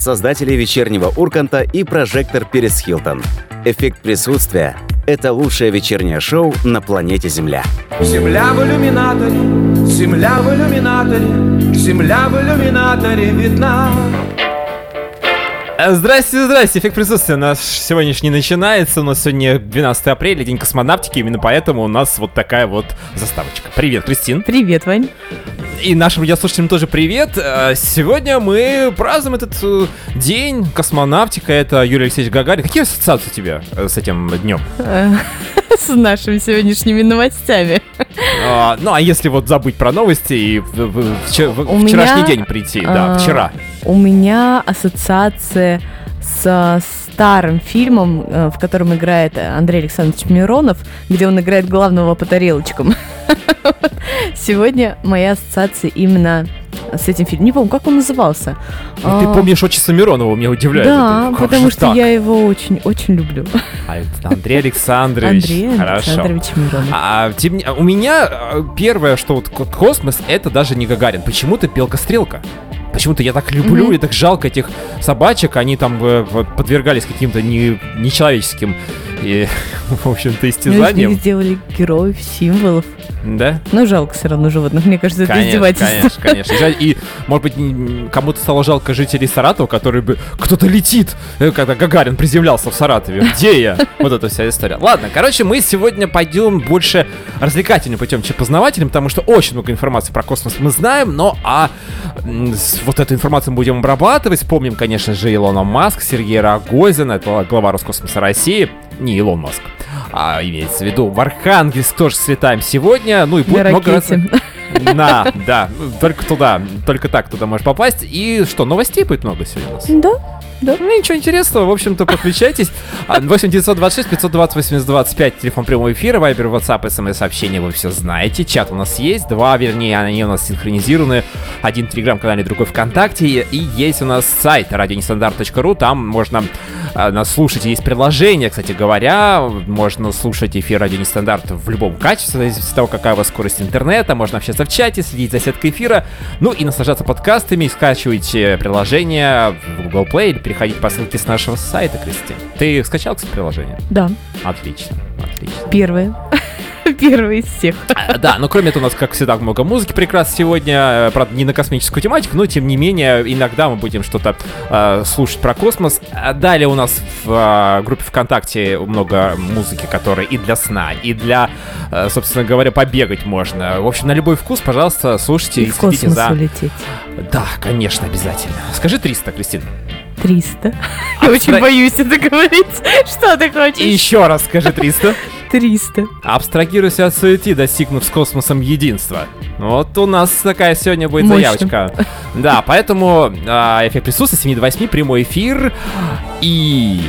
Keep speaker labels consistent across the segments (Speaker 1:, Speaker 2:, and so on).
Speaker 1: создатели вечернего Урганта и прожектор Перес Хилтон. Эффект присутствия – это лучшее вечернее шоу на планете Земля.
Speaker 2: Земля в иллюминаторе, земля в иллюминаторе, земля в иллюминаторе видна.
Speaker 3: Э, здрасте, здрасте, эффект присутствия наш сегодняшний начинается. У нас сегодня 12 апреля, день космонавтики, именно поэтому у нас вот такая вот заставочка. Привет, Кристин.
Speaker 4: Привет, Вань.
Speaker 3: И нашим радиослушателям тоже привет. Э, сегодня мы празднуем этот э, день космонавтика. Это Юрий Алексеевич Гагарин. Какие ассоциации у тебя с этим днем?
Speaker 4: С нашими сегодняшними новостями.
Speaker 3: А, ну, а если вот забыть про новости и в, в, в, в вчерашний меня, день прийти, да, вчера.
Speaker 4: У меня ассоциация с старым фильмом, э, в котором играет Андрей Александрович Миронов, где он играет главного по тарелочкам. Сегодня моя ассоциация именно с этим фильмом. Не помню, как он назывался.
Speaker 3: Ну, ты а, помнишь отчество Миронова, меня удивляет.
Speaker 4: Да, потому что я его очень-очень люблю.
Speaker 3: А Андрей Александрович.
Speaker 4: Андрей. Александрович Миронов.
Speaker 3: А, у меня э, первое, что вот космос, это даже не Гагарин. Почему-то Белка-стрелка. Почему-то я так люблю mm-hmm. и так жалко этих собачек. Они там э, подвергались каким-то не, нечеловеческим, и, в общем-то, истязаниям.
Speaker 4: Ну, сделали героев, символов.
Speaker 3: Да?
Speaker 4: Ну, жалко все равно животных, мне кажется, это конечно, издевательство.
Speaker 3: Конечно, конечно. И, может быть, кому-то стало жалко жителей Саратова, который бы... Кто-то летит, э, когда Гагарин приземлялся в Саратове. Где я? Вот эта вся история. Ладно, короче, мы сегодня пойдем больше развлекательным путем, чем познавательным, потому что очень много информации про космос мы знаем, но а вот эту информацию мы будем обрабатывать. Вспомним, конечно же, Илона Маск, Сергея Рогозина, это глава Роскосмоса России, не Илон Маск а, имеется в виду в Архангельск тоже слетаем сегодня, ну и будет много раз... На, да, только туда, только так туда можешь попасть. И что, новостей будет много сегодня у нас?
Speaker 4: Да. Да.
Speaker 3: Ну, ничего интересного, в общем-то, подключайтесь. 8 926 520 8025, телефон прямого эфира, вайбер, ватсап, смс-сообщения, вы все знаете. Чат у нас есть, два, вернее, они у нас синхронизированы. Один в Телеграм-канале, другой ВКонтакте. И есть у нас сайт радионестандарт.ру, там можно нас слушать. Есть приложение, кстати говоря, можно слушать эфир Радио Нестандарт в любом качестве, зависит от того, какая у вас скорость интернета, можно общаться в чате, следить за сеткой эфира, ну и наслаждаться подкастами, скачивайте приложение в Google Play или переходить по ссылке с нашего сайта, Кристина. Ты скачал, кстати, приложение?
Speaker 4: Да.
Speaker 3: Отлично, отлично.
Speaker 4: Первое. Первый из всех.
Speaker 3: А, да, но кроме этого у нас, как всегда, много музыки прекрасно сегодня. Э, правда, не на космическую тематику, но тем не менее, иногда мы будем что-то э, слушать про космос. А далее у нас в э, группе ВКонтакте много музыки, которая и для сна, и для, э, собственно говоря, побегать можно. В общем, на любой вкус, пожалуйста, слушайте и,
Speaker 4: и следите
Speaker 3: за...
Speaker 4: улететь.
Speaker 3: Да, конечно, обязательно. Скажи 300, Кристина.
Speaker 4: 300. Я очень боюсь это говорить. Что ты хочешь?
Speaker 3: Еще раз скажи 300.
Speaker 4: 300.
Speaker 3: Абстрагируйся от суети, достигнув с космосом единства. Вот у нас такая сегодня будет
Speaker 4: Мощно.
Speaker 3: заявочка. Да, поэтому э, эффект присутствия 7 до 8, прямой эфир и...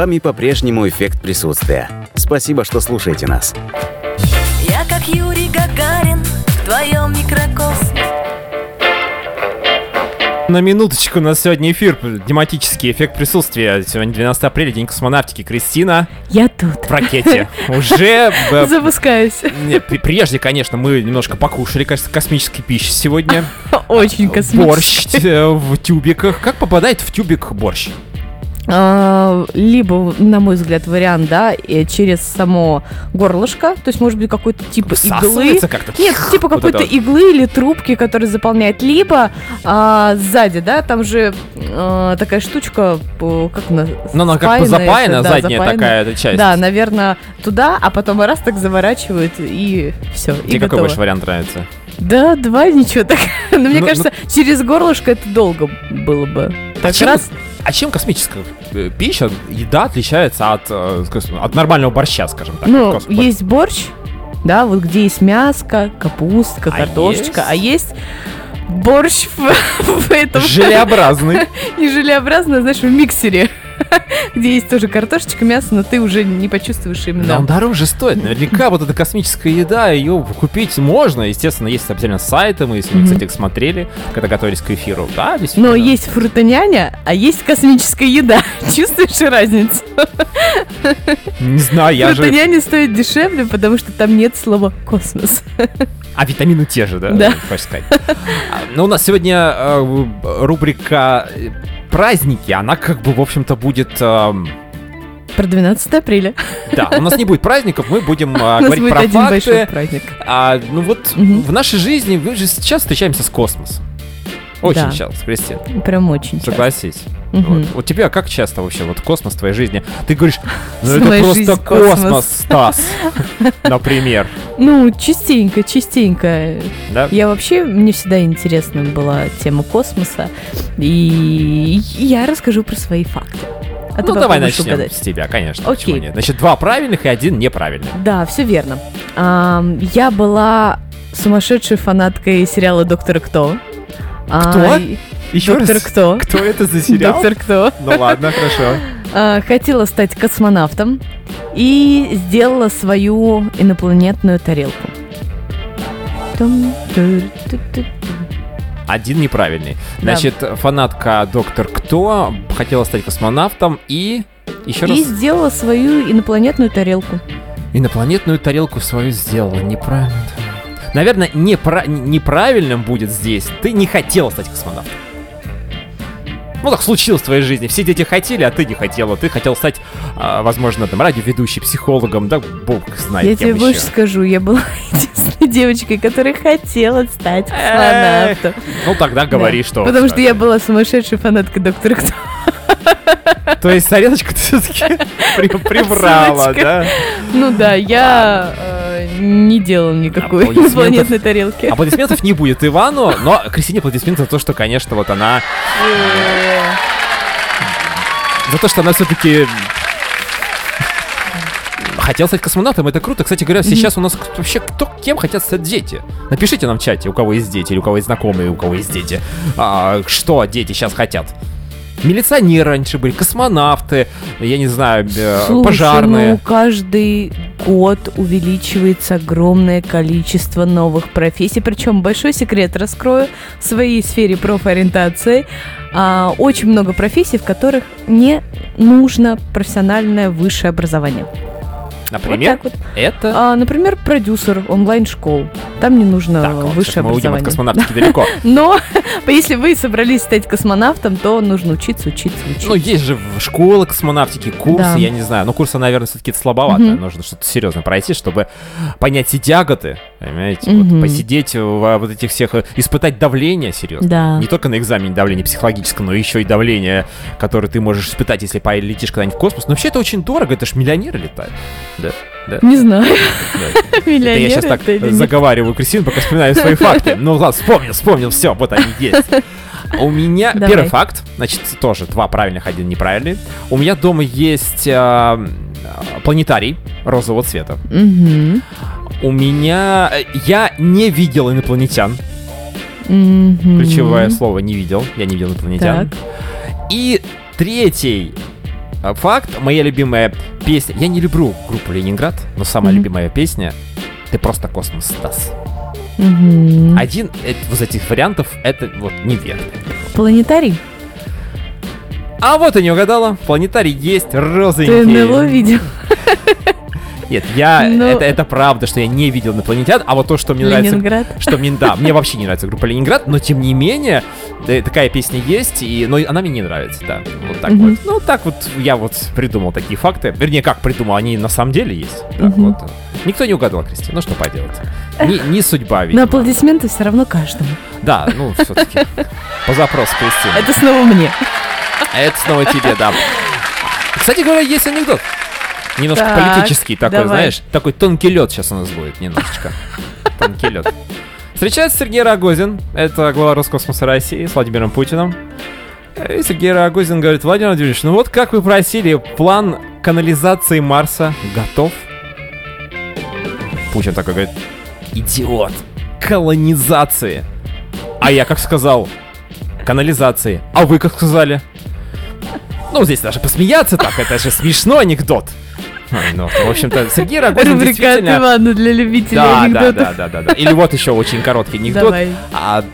Speaker 1: вами по-прежнему эффект присутствия. Спасибо, что слушаете нас.
Speaker 5: Я как Юрий Гагарин в твоем микрокосме.
Speaker 3: На минуточку у нас сегодня эфир, тематический эффект присутствия. Сегодня 12 апреля, день космонавтики. Кристина
Speaker 4: Я тут.
Speaker 3: в ракете. Уже... э,
Speaker 4: Запускаюсь.
Speaker 3: Прежде, конечно, мы немножко покушали, кажется, космической пищи сегодня.
Speaker 4: Очень космически.
Speaker 3: Борщ э, в тюбиках. Как попадает в тюбик борщ?
Speaker 4: А, Либо, на мой взгляд, вариант, да, э, через само горлышко, то есть, может быть, какой-то тип иглы.
Speaker 3: Как-то?
Speaker 4: Нет, типа
Speaker 3: Вот
Speaker 4: какой-то
Speaker 3: это вот.
Speaker 4: иглы или трубки, которые заполняет. Либо а, сзади, да, там же а, такая штучка, как она?
Speaker 3: Ну, она как бы запаяна,
Speaker 4: да,
Speaker 3: задняя
Speaker 4: запаянная.
Speaker 3: такая эта часть.
Speaker 4: Да, наверное, туда, а потом раз так заворачивают и все, и
Speaker 3: Тебе какой
Speaker 4: готово.
Speaker 3: больше вариант нравится?
Speaker 4: Да, два ничего так. Но мне
Speaker 3: Ну,
Speaker 4: кажется, через горлышко это долго было бы. Так
Speaker 3: чем
Speaker 4: раз.
Speaker 3: А чем космическая э, пища, еда отличается от, э, от нормального борща, скажем так?
Speaker 4: Ну,
Speaker 3: Кос-
Speaker 4: есть борщ, да, вот где есть мяско, капустка,
Speaker 3: А
Speaker 4: картошечка,
Speaker 3: есть?
Speaker 4: а есть борщ в, в этом
Speaker 3: Желеобразный.
Speaker 4: не желеобразно, знаешь, в миксере, где есть тоже картошечка, мясо, но ты уже не почувствуешь
Speaker 3: Но он
Speaker 4: именно.
Speaker 3: дороже стоит. Наверняка вот эта космическая еда, ее купить можно. Естественно, есть обязательно сайты. Мы, если кстати, их смотрели, когда готовились к эфиру. Да, действительно.
Speaker 4: Но есть фрутоняня, а есть космическая еда. Чувствуешь разницу?
Speaker 3: Не знаю, я же...
Speaker 4: Фрутоняня стоит дешевле, потому что там нет слова космос.
Speaker 3: А витамины те же, да?
Speaker 4: Да.
Speaker 3: Хочешь сказать. А, Но у нас сегодня э, рубрика э, праздники, она как бы, в общем-то, будет... эм,
Speaker 4: Про 12 апреля.
Speaker 3: Да, у нас не будет праздников, мы будем э,
Speaker 4: нас
Speaker 3: говорить про
Speaker 4: один большой
Speaker 3: факты.
Speaker 4: праздник.
Speaker 3: А, ну вот
Speaker 4: Мгм.
Speaker 3: в нашей жизни мы же сейчас встречаемся с космосом. Очень
Speaker 4: Да.
Speaker 3: часто, Кристина,
Speaker 4: Прям очень часто.
Speaker 3: согласись.
Speaker 4: Мгм.
Speaker 3: Вот. Вот тебя как часто вообще вот космос в твоей жизни? Ты говоришь, ну это просто
Speaker 4: жизни
Speaker 3: космос,
Speaker 4: космос».
Speaker 3: Стас, например,
Speaker 4: Ну, частенько, частенько.
Speaker 3: да?
Speaker 4: Я вообще, мне всегда интересна была тема космоса. И я расскажу про свои факты. А
Speaker 3: ну давай начнем
Speaker 4: угадать.
Speaker 3: с тебя, конечно.
Speaker 4: Окей.
Speaker 3: почему нет? Значит, два правильных и один неправильный.
Speaker 4: Да, все верно. Ам, я была сумасшедшей фанаткой сериала «Доктор Кто». А,
Speaker 3: Кто?
Speaker 4: и-
Speaker 3: Еще
Speaker 4: Доктор
Speaker 3: раз.
Speaker 4: Кто.
Speaker 3: Кто это за сериал?
Speaker 4: Доктор Кто.
Speaker 3: Ну ладно, хорошо.
Speaker 4: А, хотела стать космонавтом и сделала свою инопланетную тарелку.
Speaker 3: Один неправильный.
Speaker 4: Да.
Speaker 3: Значит, фанатка Доктор Кто хотела стать космонавтом и... Еще раз.
Speaker 4: И сделала свою инопланетную тарелку.
Speaker 3: Инопланетную тарелку свою сделала. Неправильно. Наверное, непра- неправильным будет здесь. Ты не хотела стать космонавтом. Ну, так случилось в твоей жизни. Все дети хотели, а ты не хотела. Ты хотел стать, а, возможно, там, радиоведущим, психологом, да, бог знает
Speaker 4: я тебе больше
Speaker 3: еще.
Speaker 4: скажу, я была единственной девочкой, которая хотела стать космонавтом.
Speaker 3: Ну, тогда говори,
Speaker 4: Да.
Speaker 3: что.
Speaker 4: Потому что я была сумасшедшей фанаткой доктора Кто.
Speaker 3: То есть тарелочку ты все-таки
Speaker 4: Ссылочка.
Speaker 3: да?
Speaker 4: Ну да, я э, не делала никакой инопланетной тарелки.
Speaker 3: Аплодисментов не будет Ивану, но Кристине аплодисменты за то, что, конечно, вот она... За то, что она все-таки хотела стать космонавтом, это круто. Кстати говоря, сейчас у нас вообще кто кем хотят стать дети? Напишите нам в чате, у кого есть дети, или у кого есть знакомые, у кого есть дети. А, что дети сейчас хотят? Милиционеры раньше были, космонавты, я не знаю, э,
Speaker 4: Слушай,
Speaker 3: пожарные.
Speaker 4: ну каждый год увеличивается огромное количество новых профессий. Причем большой секрет раскрою в своей сфере профориентации. А, очень много профессий, в которых не нужно профессиональное высшее образование.
Speaker 3: Например,
Speaker 4: Вот вот.
Speaker 3: это...
Speaker 4: А, например, продюсер онлайн-школ. Там не нужно
Speaker 3: Так,
Speaker 4: высшее
Speaker 3: сейчас мы уйдем от
Speaker 4: образование.
Speaker 3: космонавтики далеко.
Speaker 4: Но если вы собрались стать космонавтом, то нужно учиться, учиться, учиться.
Speaker 3: Ну, есть же в- школы космонавтики, курсы,
Speaker 4: Да.
Speaker 3: я не знаю. Но курсы, наверное, все-таки слабовато. Нужно что-то серьезно пройти, чтобы понять все тяготы, понимаете?
Speaker 4: Мгм.
Speaker 3: Вот, посидеть в вот этих всех, э, испытать давление серьезно.
Speaker 4: Да.
Speaker 3: Не только на экзамене давление психологическое, но еще и давление, которое ты можешь испытать, если полетишь когда-нибудь в космос. Но вообще это очень дорого, это ж миллионеры летают. Да, да.
Speaker 4: Не знаю,
Speaker 3: да. Это я сейчас так
Speaker 4: это
Speaker 3: заговариваю Кристину, пока вспоминаю свои факты. Ну ладно, вспомнил, вспомнил, все, вот они есть. У меня
Speaker 4: Давай.
Speaker 3: первый факт, значит, тоже два правильных, один неправильный. У меня дома есть а, а, планетарий розового цвета.
Speaker 4: Мгм.
Speaker 3: У меня... э, Я не видел инопланетян.
Speaker 4: Мгм.
Speaker 3: Ключевое слово не видел. Я не видел инопланетян.
Speaker 4: Так.
Speaker 3: И третий А, Факт, моя любимая песня. Я не люблю группу Ленинград, но самая
Speaker 4: Мгм.
Speaker 3: любимая песня Ты просто космос, Стас.
Speaker 4: Мгм.
Speaker 3: Один э- из этих вариантов это вот неверно.
Speaker 4: Планетарий?
Speaker 3: А вот и не угадала. Планетарий есть,
Speaker 4: Ты
Speaker 3: розовенький.
Speaker 4: НЛО видел?
Speaker 3: Нет, я,
Speaker 4: Ну-
Speaker 3: это, это правда, что я не видел инопланетян, а вот то, что мне нравится...
Speaker 4: Ленинград?
Speaker 3: Что мне, да, мне вообще не нравится группа Ленинград, но тем не менее, да, такая песня есть, и, но она мне не нравится, да. Вот так
Speaker 4: Мгм.
Speaker 3: вот. Ну, так вот я вот придумал такие факты. Вернее, как придумал, они на самом деле есть. Да,
Speaker 4: Мгм.
Speaker 3: вот. Никто не угадал, Кристина, ну что поделать. Не, не судьба,
Speaker 4: Но
Speaker 3: видимо.
Speaker 4: аплодисменты все равно каждому.
Speaker 3: Да, ну, все-таки. По запросу, Кристина.
Speaker 4: Это снова мне.
Speaker 3: Это снова тебе, да. Кстати говоря, есть анекдот. Немножко
Speaker 4: Так,
Speaker 3: политический такой,
Speaker 4: давай.
Speaker 3: знаешь, такой тонкий лед сейчас у нас будет немножечко. Тонкий лед. Встречается Сергей Рогозин, это глава Роскосмоса России с Владимиром Путиным. И Сергей Рогозин говорит, Владимир Владимирович, ну вот как вы просили, план канализации Марса готов? Путин такой говорит, идиот, колонизации. А я как сказал, канализации. А вы как сказали? Ну, здесь даже посмеяться так, это же смешной анекдот. Ну, в общем-то, Сергей Рогозин
Speaker 4: Рубрика
Speaker 3: действительно...
Speaker 4: Ивана для любителей
Speaker 3: Да, да,
Speaker 4: анекдотов.
Speaker 3: да, да, да, да. Или вот еще очень короткий анекдот.
Speaker 4: Давай.
Speaker 3: А,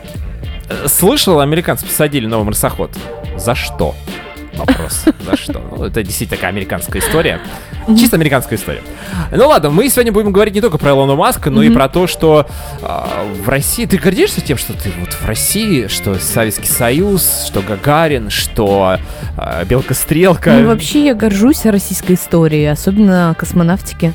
Speaker 3: э, слышал, американцы посадили новый марсоход. За что? Вопрос. За что? Ну, это действительно такая американская история. Чисто американская история. Ну ладно, мы сегодня будем говорить не только про Илона Маска, но и про то, что а, в России... Ты гордишься тем, что ты вот в России, что Советский Союз, что Гагарин, что а, Белка-Стрелка.
Speaker 4: Ну, вообще я горжусь российской историей, особенно космонавтике.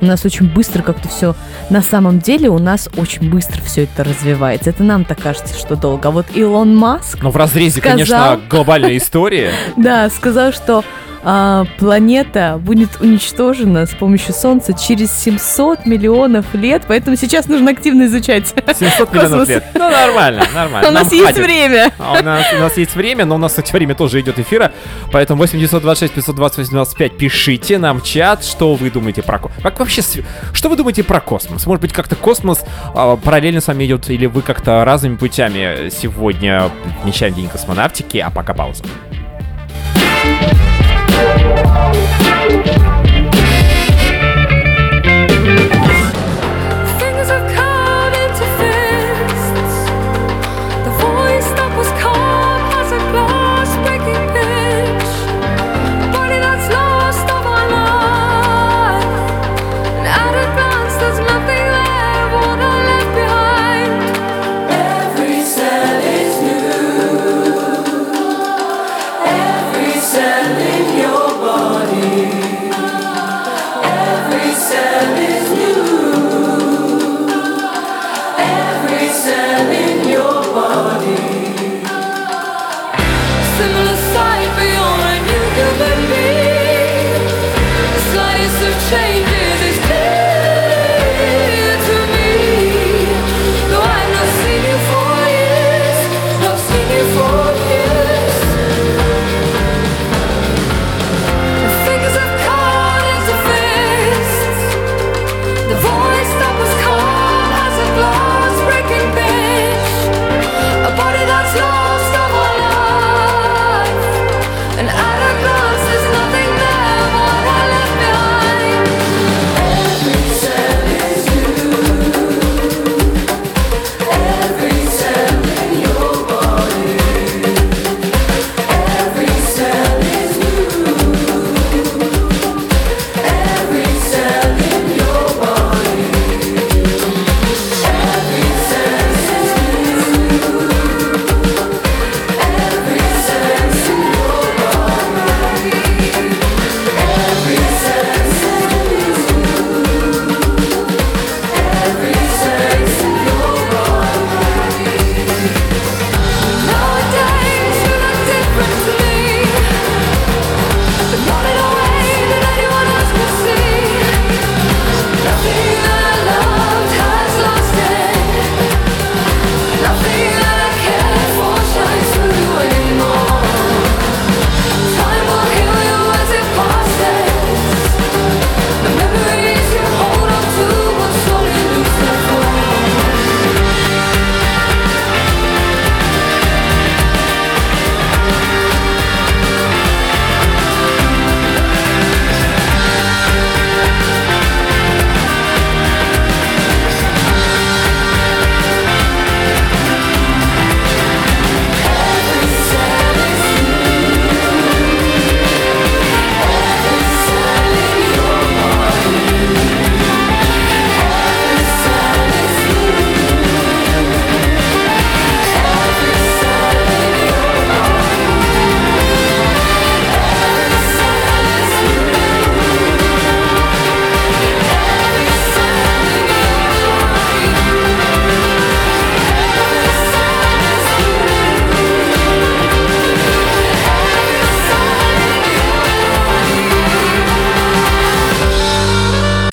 Speaker 4: У нас очень быстро как-то все... На самом деле у нас очень быстро все это развивается. Это нам так кажется, что долго. А вот Илон Маск,
Speaker 3: Ну, в разрезе,
Speaker 4: сказал.
Speaker 3: конечно, глобальной истории.
Speaker 4: да, сказал, что а, планета будет уничтожена с помощью Солнца через 700 миллионов лет, поэтому сейчас нужно активно изучать.
Speaker 3: 700 миллионов
Speaker 4: Космос.
Speaker 3: лет. Ну, нормально, нормально.
Speaker 4: У нас
Speaker 3: Нам
Speaker 4: есть
Speaker 3: хватит.
Speaker 4: время.
Speaker 3: А у нас, у нас есть время, но у нас, кстати, время тоже идет эфира. Поэтому 8 926 528 25 пишите нам в чат, что вы думаете про космос. Как вообще, что вы думаете про космос? Может быть, как-то космос а, параллельно с вами идет, или вы как-то разными путями сегодня отмечаем День космонавтики, а пока пауза.
Speaker 5: Thank you.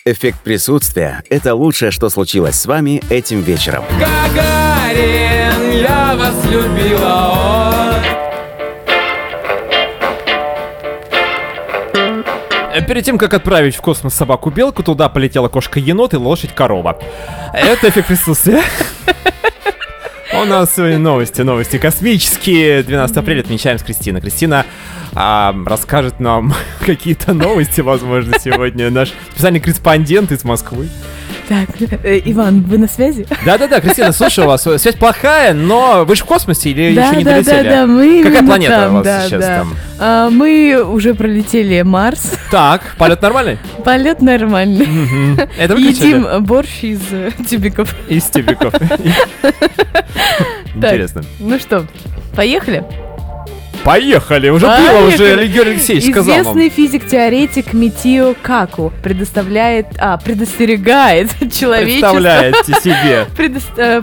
Speaker 1: Эффект присутствия – это лучшее, что случилось с вами этим вечером.
Speaker 2: Гагарин, я вас любила, ой.
Speaker 3: Перед тем, как отправить в космос собаку-белку, туда полетела кошка-енот и лошадь-корова. Это эффект присутствия. У нас сегодня новости, новости космические. 12 апреля отмечаем с Кристиной. Кристина а, расскажет нам какие-то новости, возможно, сегодня. Наш специальный корреспондент из Москвы.
Speaker 4: Так, э, Иван, вы на связи?
Speaker 3: Да-да-да, Кристина, слушаю вас. Связь плохая, но вы же в космосе или
Speaker 4: да,
Speaker 3: еще не
Speaker 4: да,
Speaker 3: долетели?
Speaker 4: да, да, мы
Speaker 3: Какая планета
Speaker 4: там,
Speaker 3: у вас
Speaker 4: да,
Speaker 3: сейчас
Speaker 4: да.
Speaker 3: там?
Speaker 4: А, мы уже пролетели Марс.
Speaker 3: Так, полет нормальный?
Speaker 4: Полет нормальный.
Speaker 3: Мгм. Это?
Speaker 4: Едим борщ из э, тюбиков.
Speaker 3: Из тюбиков. Интересно.
Speaker 4: Ну что, поехали?
Speaker 3: Поехали! Уже было,
Speaker 4: Поехали.
Speaker 3: уже Георгий Алексеевич сказал.
Speaker 4: Известный физик-теоретик Митио Каку предоставляет, а, предостерегает человечество
Speaker 3: Представляете себе.
Speaker 4: э,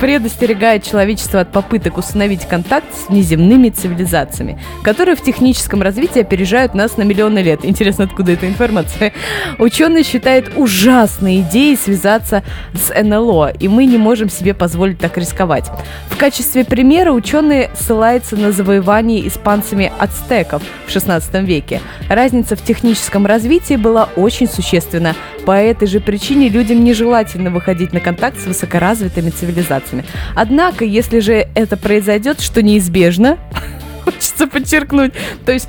Speaker 4: предостерегает человечество от попыток установить контакт с внеземными цивилизациями, которые в техническом развитии опережают нас на миллионы лет. Интересно, откуда эта информация. Ученый считает ужасной идеей связаться с НЛО, и мы не можем себе позволить так рисковать. В качестве примера ученый ссылается на завоевание испанцами ацтеков в 16 веке. Разница в техническом развитии была очень существенна. По этой же причине людям нежелательно выходить на контакт с высокоразвитыми цивилизациями. Однако, если же это произойдет, что неизбежно, хочется подчеркнуть, то есть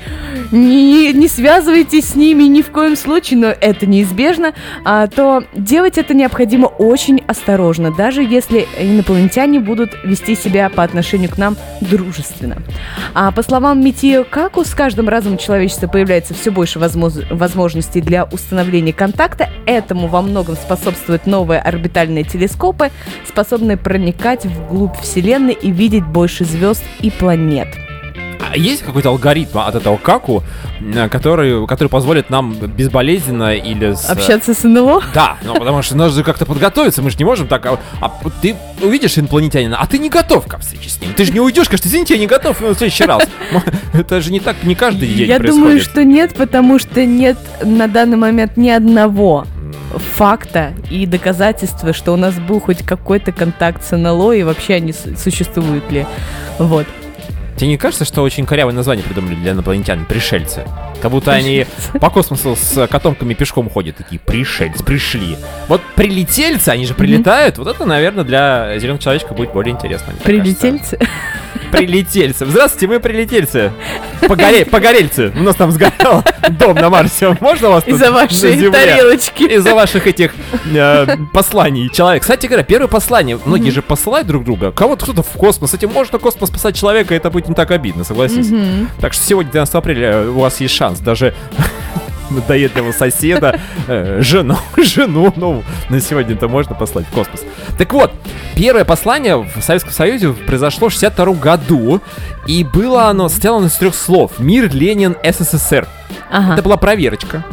Speaker 4: не, не связывайтесь с ними ни в коем случае, но это неизбежно, а, то делать это необходимо очень осторожно, даже если инопланетяне будут вести себя по отношению к нам дружественно. А по словам Митио Каку, с каждым разом у человечества появляется все больше возмоз- возможностей для установления контакта. Этому во многом способствуют новые орбитальные телескопы, способные проникать вглубь Вселенной и видеть больше звезд и планет.
Speaker 3: А есть какой-то алгоритм от этого каку, э, который, который позволит нам безболезненно или с...
Speaker 4: Общаться с НЛО?
Speaker 3: Да, ну потому что нужно как-то подготовиться, мы же не можем так... А, а ты увидишь инопланетянина, а ты не готов к встрече с ним. Ты же не уйдешь, скажешь, извините, я не готов в следующий раз. Ну, Это же не так, не каждый день
Speaker 4: Я
Speaker 3: происходит.
Speaker 4: думаю, что нет, потому что нет на данный момент ни одного факта и доказательства, что у нас был хоть какой-то контакт с НЛО и вообще они существуют ли. Вот.
Speaker 3: Тебе не кажется, что очень корявое название придумали для инопланетян? Пришельцы. Как будто они по космосу с котомками пешком ходят, такие пришельцы, пришли. Вот прилетельцы, они же прилетают, вот это, наверное, для зеленого человечка будет более интересно.
Speaker 4: Прилетельцы.
Speaker 3: Прилетельцы. Здравствуйте, мы прилетельцы. Погоре... Погорельцы. У нас там сгорел дом на Марсе. Можно вас
Speaker 4: Из-за вашей тарелочки.
Speaker 3: Из-за ваших этих э, посланий человек. Кстати говоря, первое послание. Многие же посылают друг друга. Кого-то кто-то в космос. Этим можно космос послать человека, это будет не так обидно, согласись.
Speaker 4: Мгм.
Speaker 3: Так что сегодня, 12 апреля, э, у вас есть шанс даже надоедливого соседа, э, жену, жену, ну, на сегодня-то можно послать в космос. Так вот, первое послание в Советском Союзе произошло в 62 году, и было оно сделано из трех слов. Мир, Ленин, СССР.
Speaker 4: Ага.
Speaker 3: Это была проверочка.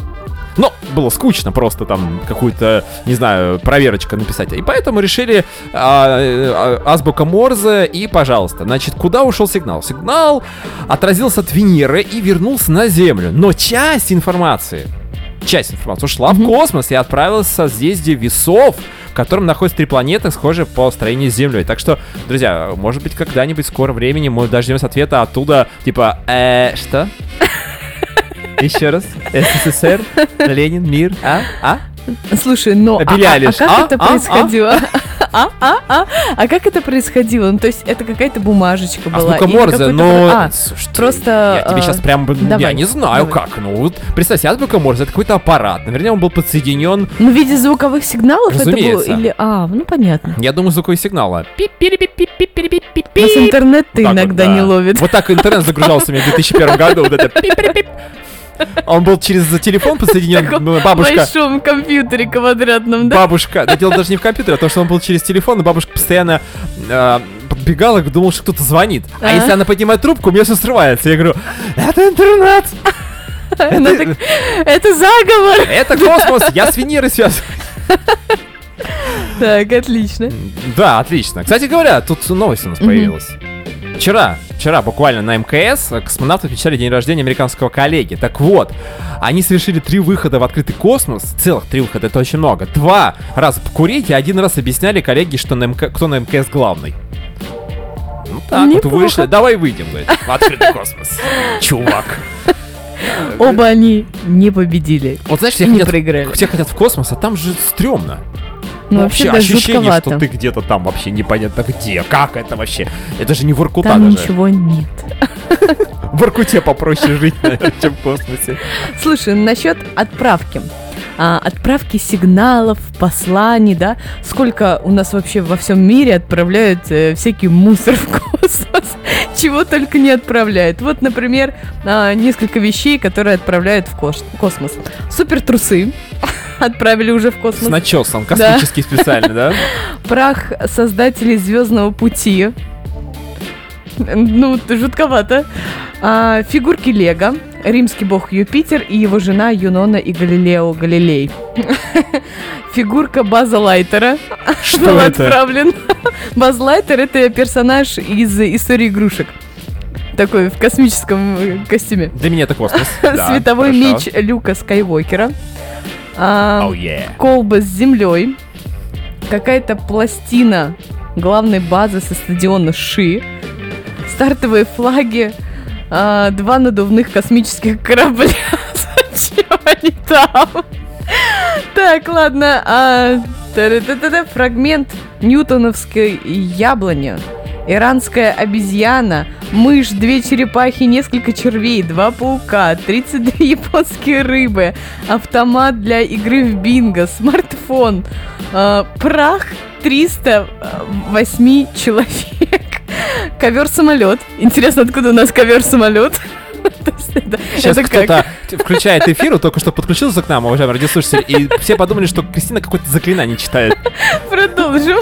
Speaker 3: Но было скучно просто там какую-то, не знаю, проверочка написать. И поэтому решили а, э, а, азбука Морзе и, пожалуйста, значит, куда ушел сигнал? Сигнал отразился от Венеры и вернулся на Землю. Но часть информации, часть информации ушла в космос и отправилась в созвездие весов, в котором находятся три планеты, схожие по строению с Землей. Так что, друзья, может быть, когда-нибудь в скором времени мы дождемся ответа оттуда, типа, э, что? Еще раз. СССР, Ленин, мир, а? А?
Speaker 4: Слушай, но а, а- а как
Speaker 3: А?
Speaker 4: это
Speaker 3: А?
Speaker 4: происходило? А, а, а, а как это происходило? Ну, то есть это какая-то бумажечка была?
Speaker 3: Азбука
Speaker 4: или
Speaker 3: Морзе, но...
Speaker 4: а,
Speaker 3: слушай,
Speaker 4: просто,
Speaker 3: Я тебе
Speaker 4: а,
Speaker 3: сейчас прям... б- Я
Speaker 4: давай,
Speaker 3: не знаю,
Speaker 4: давай.
Speaker 3: как. Ну, вот, представь себе, азбука Морзе, это какой-то аппарат. Наверное, он был подсоединен...
Speaker 4: Ну, в виде звуковых сигналов это было?
Speaker 3: Разумеется.
Speaker 4: Или, а, ну понятно.
Speaker 3: Я думаю, звуковые сигналы. пип пип пип пип пип пип пип
Speaker 4: нас интернет ты иногда
Speaker 3: да.
Speaker 4: не ловит.
Speaker 3: Вот так интернет загружался у меня в 2001 году. Вот это пип-пип-пип. Он был через телефон подсоединен, ну, бабушка.
Speaker 4: большом компьютере квадратном, да?
Speaker 3: Бабушка, да дело даже не в компьютере, а то, что он был через телефон, и бабушка постоянно э, подбегала, думала, что кто-то звонит. А если она поднимает трубку, у меня все срывается. Я говорю, это интернет,
Speaker 4: так, Это заговор!
Speaker 3: это космос, я с Венерой связан.
Speaker 4: Так, отлично.
Speaker 3: Да, отлично. Кстати говоря, тут новость у нас появилась. Вчера вчера буквально на МКС космонавты отмечали день рождения американского коллеги. Так вот, они совершили три выхода в открытый космос. Целых три выхода, это очень много. Два раза покурить и один раз объясняли коллеге, что на МК... кто на МКС главный. Ну так вот
Speaker 4: Неплохо.
Speaker 3: вышли. Давай выйдем, говорит, в открытый космос. Чувак.
Speaker 4: Оба они не победили.
Speaker 3: Вот знаешь, все
Speaker 4: Не
Speaker 3: хотят,
Speaker 4: проиграли.
Speaker 3: все хотят в космос, а там же стрёмно.
Speaker 4: Ну, вообще, да,
Speaker 3: ощущение,
Speaker 4: жутковато.
Speaker 3: что ты где-то там вообще непонятно где. Как это вообще? Это же не в Иркута
Speaker 4: Там
Speaker 3: даже.
Speaker 4: ничего нет.
Speaker 3: В Иркуте попроще жить, наверное, чем в космосе.
Speaker 4: Слушай, насчет отправки. А, отправки сигналов, посланий, да? Сколько у нас вообще во всем мире отправляют э, всякий мусор в космос? Чего только не отправляют. Вот, например, а, несколько вещей, которые отправляют в космос. Супер трусы отправили уже в
Speaker 3: С
Speaker 4: космос.
Speaker 3: начесом, космический специально, да?
Speaker 4: Прах создателей Звездного пути. Ну, жутковато. А, фигурки Лего. Римский бог Юпитер и его жена Юнона и Галилео Галилей. Фигурка База Лайтера
Speaker 3: Что
Speaker 4: был
Speaker 3: это?
Speaker 4: отправлен. Баз Лайтер это персонаж из истории игрушек. Такой в космическом э, костюме.
Speaker 3: Для меня это космос. Да,
Speaker 4: Световой
Speaker 3: хорошо.
Speaker 4: меч Люка Скайуокера. А,
Speaker 3: Oh, yeah.
Speaker 4: колба с землей, какая-то пластина главной базы со стадиона Ши, стартовые флаги, а, два надувных космических корабля. Зачем они там? Так, ладно. а, Фрагмент ньютоновской яблони. Иранская обезьяна, мышь, две черепахи, несколько червей, два паука, 32 японские рыбы, автомат для игры в бинго, смартфон, э, прах 308 человек, ковер-самолет. Интересно, откуда у нас ковер-самолет? Это-
Speaker 3: Сейчас кто-то включает эфир, он только что подключился к нам, уважаемые радиослушатели, и все подумали, что Кристина какое-то заклинание читает.
Speaker 4: Продолжим.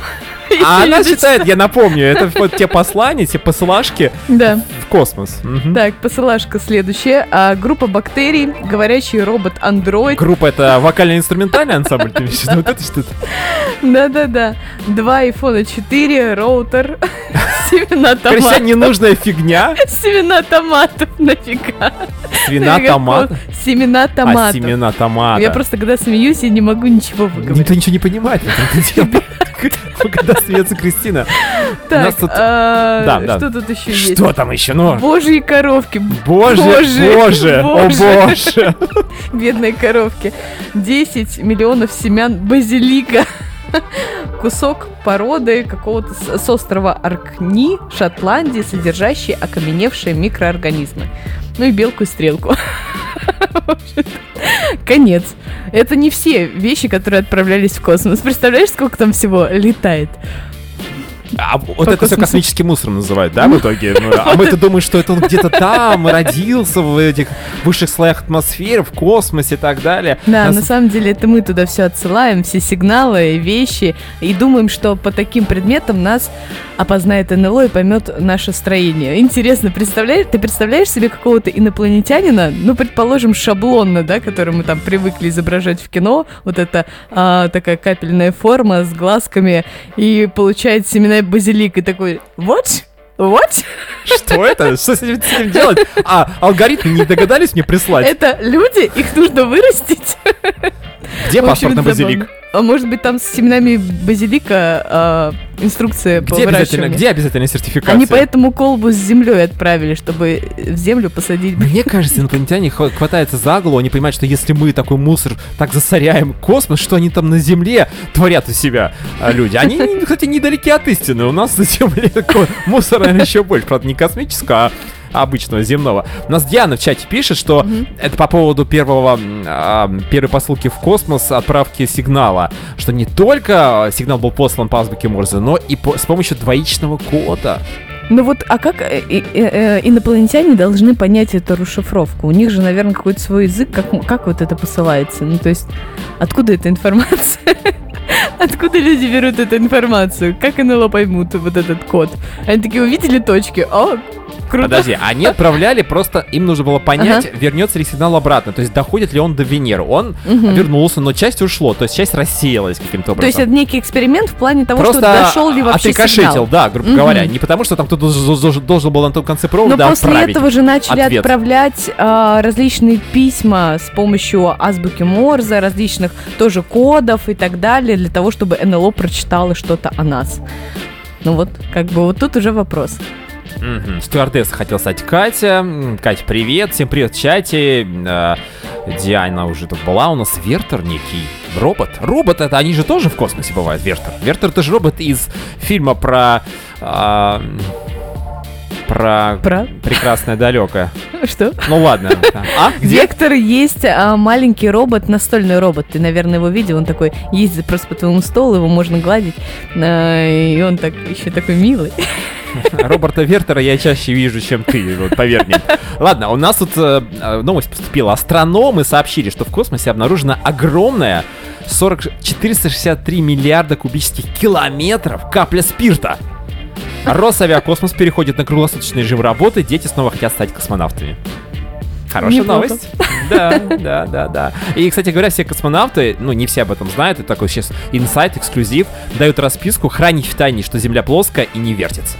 Speaker 3: А она считает, я напомню, это вот те послания, те посылашки
Speaker 4: Да.
Speaker 3: в космос.
Speaker 4: Так, посылашка следующая. А, группа бактерий, говорящий робот-андроид.
Speaker 3: Группа это вокально-инструментальный ансамбль, ты имеешь? Вот это что-то?
Speaker 4: Да-да-да. Два айфона 4, роутер, семена томатов.
Speaker 3: ненужная фигня.
Speaker 4: Семена томатов, нафига. Нафига
Speaker 3: томат.
Speaker 4: Семена
Speaker 3: А,
Speaker 4: томатов.
Speaker 3: семена томата.
Speaker 4: Я просто, когда смеюсь, я не могу ничего выговорить.
Speaker 3: Никто ничего не понимает. Когда смеется Кристина.
Speaker 4: Так, а, что тут еще есть?
Speaker 3: Что там еще? Ну,
Speaker 4: Божьи коровки.
Speaker 3: боже,
Speaker 4: Боже,
Speaker 3: боже, о
Speaker 4: боже. Бедные коровки. 10 миллионов семян базилика. Кусок породы какого-то с, острова Аркни, Шотландии, содержащий окаменевшие микроорганизмы. Ну и белку и стрелку. Конец. Это не все вещи, которые отправлялись в космос. Представляешь, сколько там всего летает?
Speaker 3: А вот
Speaker 4: По
Speaker 3: это все космический мусор называют, да, в итоге? Ну, А мы-то думаем, что это он где-то там родился, в этих высших слоях атмосферы, в космосе и так далее.
Speaker 4: Да,
Speaker 3: Нас-
Speaker 4: на самом деле это мы туда все отсылаем, все сигналы, вещи, и думаем, что по таким предметам нас опознает НЛО и поймет наше строение. Интересно, представляешь, ты представляешь себе какого-то инопланетянина, ну, предположим, шаблонно, да, который мы там привыкли изображать в кино, вот эта а, такая капельная форма с глазками, и получает семена базилик, и такой, what? What?
Speaker 3: Что это? Что с этим, с этим делать? А, алгоритмы не догадались мне прислать?
Speaker 4: Это люди, их нужно вырастить.
Speaker 3: Где паспорт на базилик?
Speaker 4: забавно. А может быть, там с семенами базилика а, инструкция по
Speaker 3: Где обязательно,
Speaker 4: выращиванию?
Speaker 3: где обязательно сертификация?
Speaker 4: Они поэтому колбу с землей отправили, чтобы в землю посадить.
Speaker 3: Мне кажется, инопланетяне хва- хватаются за голову, они понимают, что если мы такой мусор так засоряем космос, что они там на Земле творят у себя а, люди. Они, кстати, недалеки от истины. У нас на Земле мусора еще больше. Правда, не космического, а обычного, земного. У нас Диана в чате пишет, что это по поводу первого, а, первой посылки в космос, отправки сигнала, что не только сигнал был послан по азбуке Морзе, но и по- с помощью двоичного кода.
Speaker 4: Ну вот, а как э, э, э, инопланетяне должны понять эту расшифровку? У них же, наверное, какой-то свой язык, как, как вот это посылается? Ну, то есть, откуда эта информация? Откуда люди берут эту информацию? Как НЛО поймут вот этот код? Они такие увидели точки, о, Круто.
Speaker 3: Подожди, они отправляли просто, им нужно было понять, вернется ли сигнал обратно, то есть доходит ли он до Венеры. Он вернулся, но часть ушло, то есть часть рассеялась каким-то образом.
Speaker 4: То есть это некий эксперимент в плане того,
Speaker 3: Просто
Speaker 4: что дошел ли вообще
Speaker 3: отрикошетил,
Speaker 4: сигнал.
Speaker 3: да, грубо
Speaker 4: Мгм.
Speaker 3: говоря. Не потому, что там кто-то должен, был на том конце
Speaker 4: Но
Speaker 3: провода
Speaker 4: после
Speaker 3: отправить
Speaker 4: этого же начали
Speaker 3: ответ.
Speaker 4: отправлять а, различные письма с помощью азбуки Морзе, различных тоже кодов и так далее, для того, чтобы НЛО прочитало что-то о нас. Ну вот, как бы вот тут уже вопрос.
Speaker 3: Мгм. Стюардесса хотел стать Катя. Катя, привет. Всем привет в чате. Э, Диана уже тут была. У нас Вертер некий. Робот. Робот это они же тоже в космосе бывают, Вертер. Вертер это же робот из фильма про... а, про...
Speaker 4: Про?
Speaker 3: Прекрасное далекое.
Speaker 4: Что?
Speaker 3: Ну ладно. А? Где?
Speaker 4: Вектор есть а, маленький робот, настольный робот. Ты, наверное, его видел. Он такой ездит просто по твоему столу, его можно гладить. а, и он так еще такой милый.
Speaker 3: Роберта Вертера я чаще вижу, чем ты, вот, поверь мне. Ладно, у нас тут э, э, новость поступила. Астрономы сообщили, что в космосе обнаружена огромная 40, 463 миллиарда кубических километров капля спирта. Росавиакосмос переходит на круглосуточный режим работы, дети снова хотят стать космонавтами. Хорошая
Speaker 4: Неплохо.
Speaker 3: новость. Да, да, да, да. И, кстати говоря, все космонавты, ну, не все об этом знают, это такой сейчас инсайт, эксклюзив, дают расписку хранить в тайне, что Земля плоская и не вертится.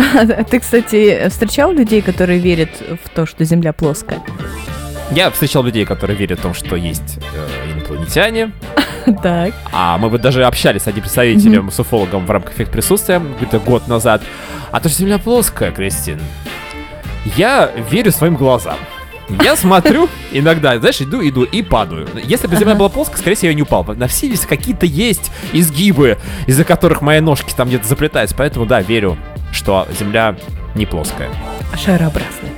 Speaker 4: Ты, кстати, встречал людей, которые верят в то, что Земля плоская?
Speaker 3: Я встречал людей, которые верят в том, что есть э, инопланетяне.
Speaker 4: Так.
Speaker 3: А мы вот даже общались с одним представителем, с уфологом в рамках эффект присутствия где-то год назад. А то, что Земля плоская, Кристин, я верю своим глазам. Я смотрю иногда, знаешь, иду, иду и падаю. Если бы Земля
Speaker 4: Ага.
Speaker 3: была плоская, скорее всего, я не упал. бы. На все какие-то есть изгибы, из-за которых мои ножки там где-то заплетаются. Поэтому, да, верю, что Земля не плоская.
Speaker 4: Шарообразная.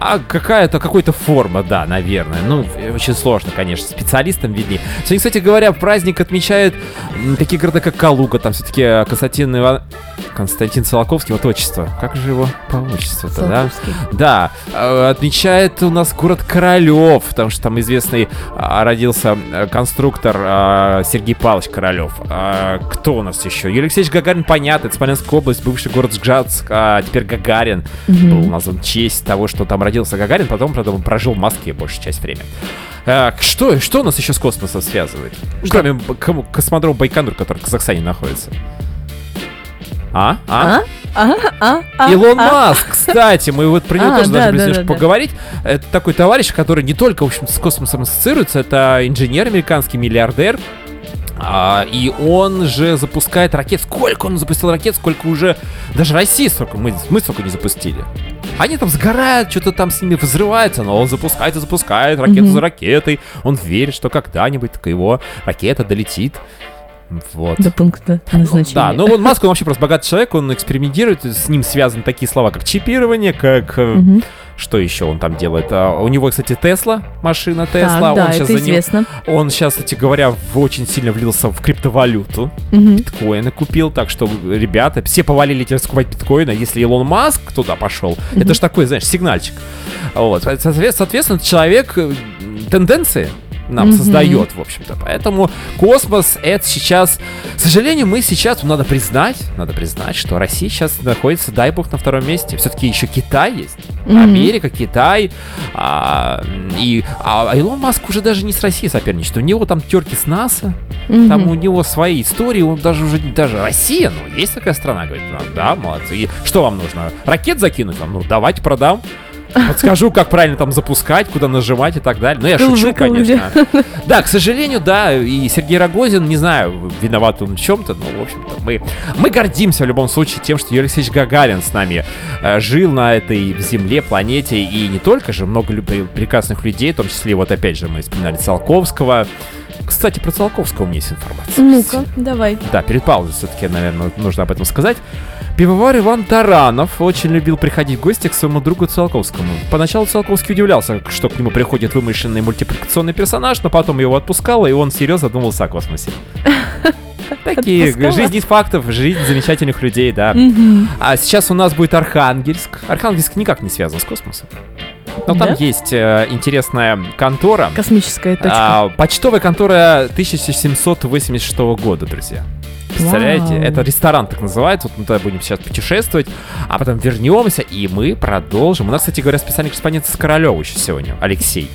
Speaker 3: А какая-то, какой-то форма, да, наверное. Ну, э, очень сложно, конечно, специалистам виднее. Сегодня, кстати говоря, праздник отмечают такие города, как Калуга, там все-таки Константин Иван... Константин Солоковский, вот отчество. Как же его по отчеству-то, да? Да, э, отмечает у нас город Королев, потому что там известный а, родился э, конструктор а, Сергей Павлович Королев. А, кто у нас еще? Юрий Алексеевич Гагарин, понятно, это Смоленская область, бывший город Сжатск, а теперь Гагарин был назван в честь того, что там родился Гагарин, потом, правда, он прожил в Москве большую часть времени. А, что, что у нас еще с космосом связывает? Кроме б- кому- космодрома Байконур, который в Казахстане находится. А? А?
Speaker 4: А? А? А?
Speaker 3: Илон
Speaker 4: А?
Speaker 3: Маск, кстати, мы вот про него
Speaker 4: А,
Speaker 3: тоже
Speaker 4: да,
Speaker 3: должны
Speaker 4: да, да,
Speaker 3: поговорить. Это такой товарищ, который не только, в общем с космосом ассоциируется, это инженер американский, миллиардер. А, и он же запускает ракет. Сколько он запустил ракет, сколько уже... Даже Россия столько, мы, мы столько не запустили. Они там сгорают, что-то там с ними взрывается, но он запускает и запускает ракету
Speaker 4: Мгм.
Speaker 3: за ракетой. Он верит, что когда-нибудь его ракета долетит. Вот.
Speaker 4: До пункта назначения.
Speaker 3: Да, ну вот Маск, он вообще просто богатый человек, он экспериментирует, с ним связаны такие слова, как чипирование, как... э. Что еще он там делает? А, у него, кстати, Тесла, машина Тесла.
Speaker 4: Да,
Speaker 3: он сейчас
Speaker 4: это известно.
Speaker 3: Он сейчас, кстати говоря, очень сильно влился в криптовалюту.
Speaker 4: Мгм.
Speaker 3: Биткоины купил, так что, ребята, все повалили теперь скупать биткоины. Если Илон Маск туда пошел, это же такой, знаешь, сигнальчик. Вот, соответ- соответственно, человек э, тенденции нам
Speaker 4: Мгм.
Speaker 3: создает, в общем-то. Поэтому космос это сейчас... К сожалению, мы сейчас, ну, надо признать, надо признать, что Россия сейчас находится, дай бог, на втором месте. Все-таки еще Китай есть.
Speaker 4: Мгм.
Speaker 3: Америка, Китай. а, и а Илон Маск уже даже не с Россией соперничает. У него там терки с НАСА, там
Speaker 4: Мгм.
Speaker 3: у него свои истории, он даже уже даже Россия, ну, есть такая страна, говорит, «Ну, да, молодцы. И что вам нужно? Ракет закинуть вам? Ну, давайте продам. Подскажу, как правильно там запускать, куда нажимать и так далее. Ну, я шучу, конечно. Да, к сожалению, да, и Сергей Рогозин, не знаю, виноват он в чем-то, но, в общем-то, мы, мы гордимся в любом случае тем, что Юрий Алексеевич Гагарин с нами э, жил на этой Земле, планете, и не только же, много прекрасных людей, в том числе, вот опять же, мы вспоминали Циолковского. Кстати, про Циолковского у меня есть информация.
Speaker 4: Ну-ка, давай.
Speaker 3: Да, перед паузой все-таки, наверное, нужно об этом сказать. Пивовар Иван Таранов очень любил приходить в гости к своему другу Циолковскому. Поначалу Циолковский удивлялся, что к нему приходит вымышленный мультипликационный персонаж, но потом его отпускало, и он серьезно задумался о космосе. Такие
Speaker 4: Отпускало?
Speaker 3: жизнь из фактов, жизнь замечательных людей, да. А сейчас у нас будет Архангельск. Архангельск никак не связан с космосом. Но там есть э, интересная контора.
Speaker 4: Космическая точка.
Speaker 3: А, почтовая контора 1786 года, друзья. Представляете?
Speaker 4: Вау.
Speaker 3: Это ресторан так называется. Вот мы туда будем сейчас путешествовать, а потом вернемся, и мы продолжим. У нас, кстати говоря, специальный корреспондент с Королёва еще сегодня, Алексей.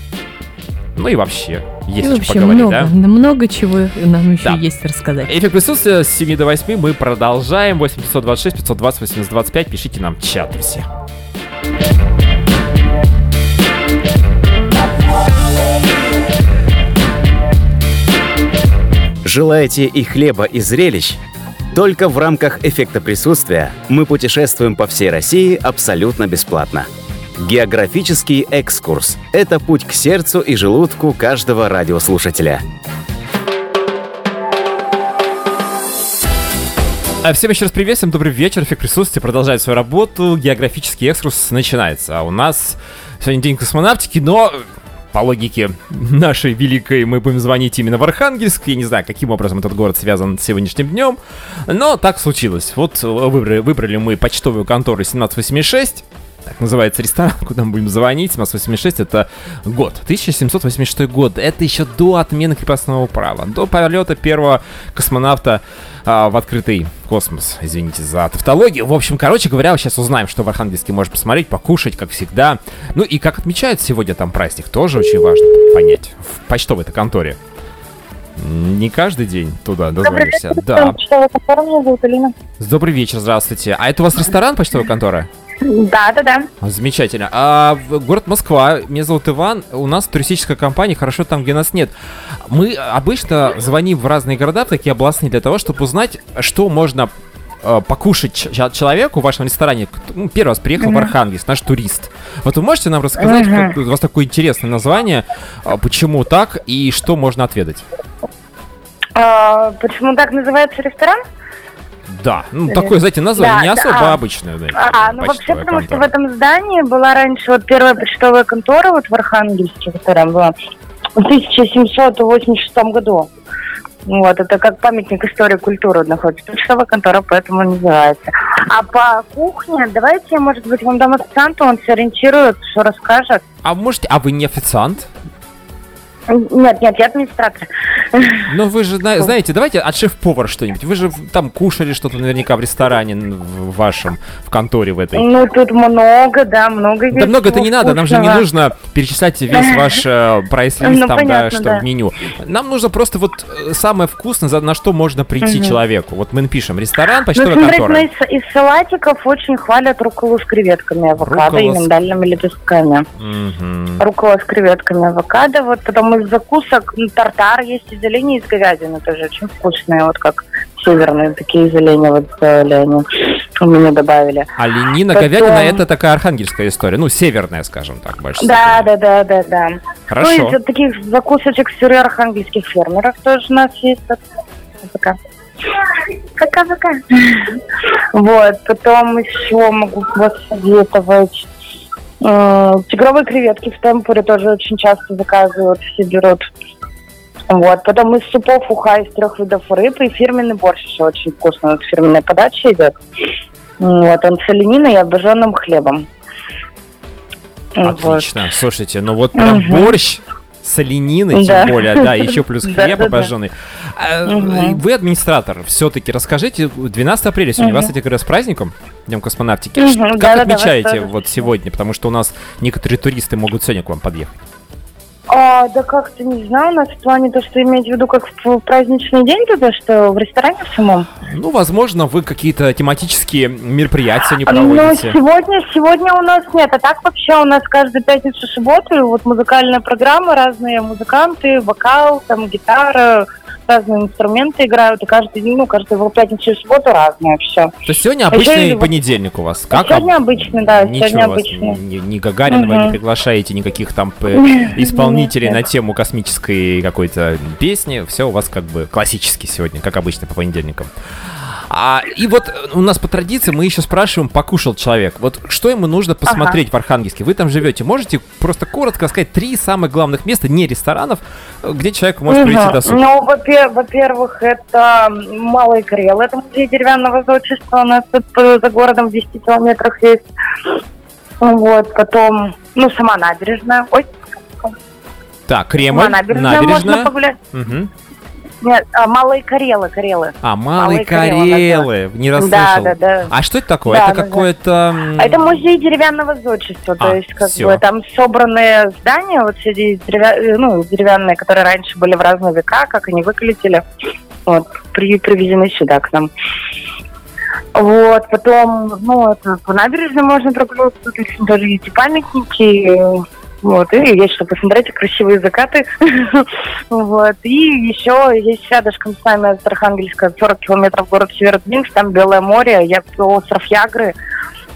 Speaker 3: Ну и вообще, есть
Speaker 4: И вообще
Speaker 3: поговорить,
Speaker 4: много,
Speaker 3: да?
Speaker 4: много чего нам еще
Speaker 3: Да.
Speaker 4: есть рассказать.
Speaker 3: Эффект присутствия с 7 до 8 мы продолжаем. 8526 520 8025. Пишите нам в чат все.
Speaker 1: Желаете и хлеба, и зрелищ? Только в рамках эффекта присутствия мы путешествуем по всей России абсолютно бесплатно. Географический экскурс – это путь к сердцу и желудку каждого радиослушателя.
Speaker 3: А Всем еще раз приветствуем, добрый вечер, эффект присутствия продолжает свою работу, географический экскурс начинается. А у нас сегодня день космонавтики, но по логике нашей великой мы будем звонить именно в Архангельск. Я не знаю, каким образом этот город связан с сегодняшним днем, но так случилось. Вот выбрали, выбрали мы почтовую контору 1786, так называется ресторан, куда мы будем звонить. 1786 это год. 1786 год. Это еще до отмены крепостного права. До полета первого космонавта а, в открытый космос. Извините за тавтологию. В общем, короче говоря, сейчас узнаем, что в Архангельске можно посмотреть, покушать, как всегда. Ну и как отмечают сегодня там праздник, тоже очень важно понять. В почтовой-то конторе. Не каждый день туда дозвонишься. Да.
Speaker 6: Что контора меня зовут Алина.
Speaker 3: Добрый вечер, здравствуйте. А это у вас ресторан почтовой конторы?
Speaker 6: Да, да, да.
Speaker 3: Замечательно. А город Москва, меня зовут Иван, у нас туристическая компания, хорошо там, где нас нет. Мы обычно звоним в разные города, в такие областные, для того, чтобы узнать, что можно э, покушать человеку в вашем ресторане. Ну, первый раз приехал в Архангельск, наш турист. Вот вы можете нам рассказать,
Speaker 6: Мгм.
Speaker 3: как- у вас такое интересное название, а, почему так и что можно отведать?
Speaker 6: А, почему так называется ресторан?
Speaker 3: Да, ну такое, знаете, название
Speaker 6: Да,
Speaker 3: не
Speaker 6: да,
Speaker 3: особо
Speaker 6: а.
Speaker 3: обычное. да,
Speaker 6: А, ну вообще,
Speaker 3: почтовая
Speaker 6: потому что в
Speaker 3: контора.
Speaker 6: этом здании была раньше вот первая почтовая контора вот в Архангельске, которая была в 1786 году. Вот, это как памятник истории культуры находится. Почтовая контора, поэтому называется. А по кухне, давайте, может быть, вам дам официанту, он сориентирует, что расскажет.
Speaker 3: А можете, а вы не официант?
Speaker 6: Нет, нет, я администратор.
Speaker 3: Ну вы же зна- знаете, давайте от шеф-повара что-нибудь. Вы же там кушали что-то наверняка в ресторане в вашем, в конторе в этой.
Speaker 6: Ну, тут много, да, много
Speaker 3: Да
Speaker 6: есть
Speaker 3: много это не надо, нам же не нужно перечислять весь ваш э, прайс-лист
Speaker 6: Ну,
Speaker 3: там, да, что
Speaker 6: да.
Speaker 3: в меню. Нам нужно просто вот э, самое вкусное, на что можно прийти человеку. Вот мы напишем ресторан,
Speaker 6: Ну,
Speaker 3: почтовая
Speaker 6: смотрите,
Speaker 3: контора.
Speaker 6: ну, из, из салатиков очень хвалят руколу с креветками авокадо и
Speaker 3: Руккола с-
Speaker 6: миндальными лепестками.
Speaker 3: Мгм.
Speaker 6: Рукола с креветками авокадо. Вот потом из закусок ну, тартар есть из оленей, из говядины тоже очень вкусные. Вот как северные такие из оленя вот сделали они. У меня добавили.
Speaker 3: А ленина,
Speaker 6: Потом-
Speaker 3: говядина это такая архангельская история. Ну, северная, скажем так, больше.
Speaker 6: Да, да, да, да, да.
Speaker 3: Хорошо.
Speaker 6: Ну, из таких закусочек сыры архангельских фермеров тоже у нас есть. Пока. Пока-пока. Вот, потом еще могу вас советовать. Э, Тигровые креветки в темпуре тоже очень часто заказывают, все берут. Вот, потом из супов уха из трех видов рыб и фирменный борщ еще очень вкусно. Вот фирменная подача идет. Вот, он с олениной и обожженным хлебом. Вот.
Speaker 3: Отлично. Слушайте, ну вот прям
Speaker 6: Мгм.
Speaker 3: борщ с олениной,
Speaker 6: Да.
Speaker 3: тем более, да, еще плюс хлеб обожженный. А. Вы администратор, все-таки расскажите, 12 апреля сегодня, вас, кстати говоря, с праздником, Днем космонавтики. Как отмечаете вот сегодня? Потому что у нас некоторые туристы могут сегодня к вам подъехать.
Speaker 6: А, да как-то не знаю, у нас в плане то, что иметь в виду как в праздничный день, то что в ресторане в самом.
Speaker 3: Ну, возможно, вы какие-то тематические мероприятия не
Speaker 6: Ну,
Speaker 3: проводите.
Speaker 6: сегодня, сегодня у нас нет, а так вообще у нас каждую пятницу, субботу, вот музыкальная программа, разные музыканты, вокал, там гитара, разные инструменты играют, и каждый день, ну, каждую пятницу и субботу разные все.
Speaker 3: То есть сегодня обычный
Speaker 6: еще
Speaker 3: понедельник у вас. Как
Speaker 6: Сегодня
Speaker 3: об-
Speaker 6: обычный, да,
Speaker 3: Ничего
Speaker 6: сегодня обычный.
Speaker 3: ни, ни Гагарина вы не приглашаете, никаких там п- исполнителей на тему космической какой-то песни. Все у вас как бы классически сегодня, как обычно по понедельникам. А, и вот э, у нас по традиции мы еще спрашиваем, покушал человек. Вот что ему нужно посмотреть в Архангельске? Вы там живете. Можете просто коротко сказать три самых главных места, не ресторанов, э, где человек может
Speaker 6: Мгм.
Speaker 3: прийти досуг?
Speaker 6: Ну, во-пе- во-первых, это Малый Крел, это музей деревянного зодчества, у нас тут э, за городом в 10 километрах есть. Вот, потом, ну, сама набережная. Ой,
Speaker 3: Так,
Speaker 6: сама
Speaker 3: Кремль,
Speaker 6: набережная, можно
Speaker 3: набережная.
Speaker 6: погулять.
Speaker 3: Мгм.
Speaker 6: Нет, а, Малые Карелы, Карелы.
Speaker 3: А, Малые
Speaker 6: Малые Карелы.
Speaker 3: Не расслышал.
Speaker 6: Да, да, да.
Speaker 3: А что это такое?
Speaker 6: Да,
Speaker 3: это какое-то...
Speaker 6: А Это музей деревянного зодчества,
Speaker 3: А,
Speaker 6: то есть как
Speaker 3: всё.
Speaker 6: бы там собранные здания, вот все деревя- э, ну, деревянные, которые раньше были в разные века, как они выглядели, вот, при- привезены сюда к нам. Вот, потом, ну, это, по набережной можно прогуляться, тут очень даже есть и памятники, вот, и есть что посмотреть, и красивые закаты. Вот, и еще есть рядышком с нами от Архангельска 40 километров город Северодвинск, там Белое море, я остров Ягры,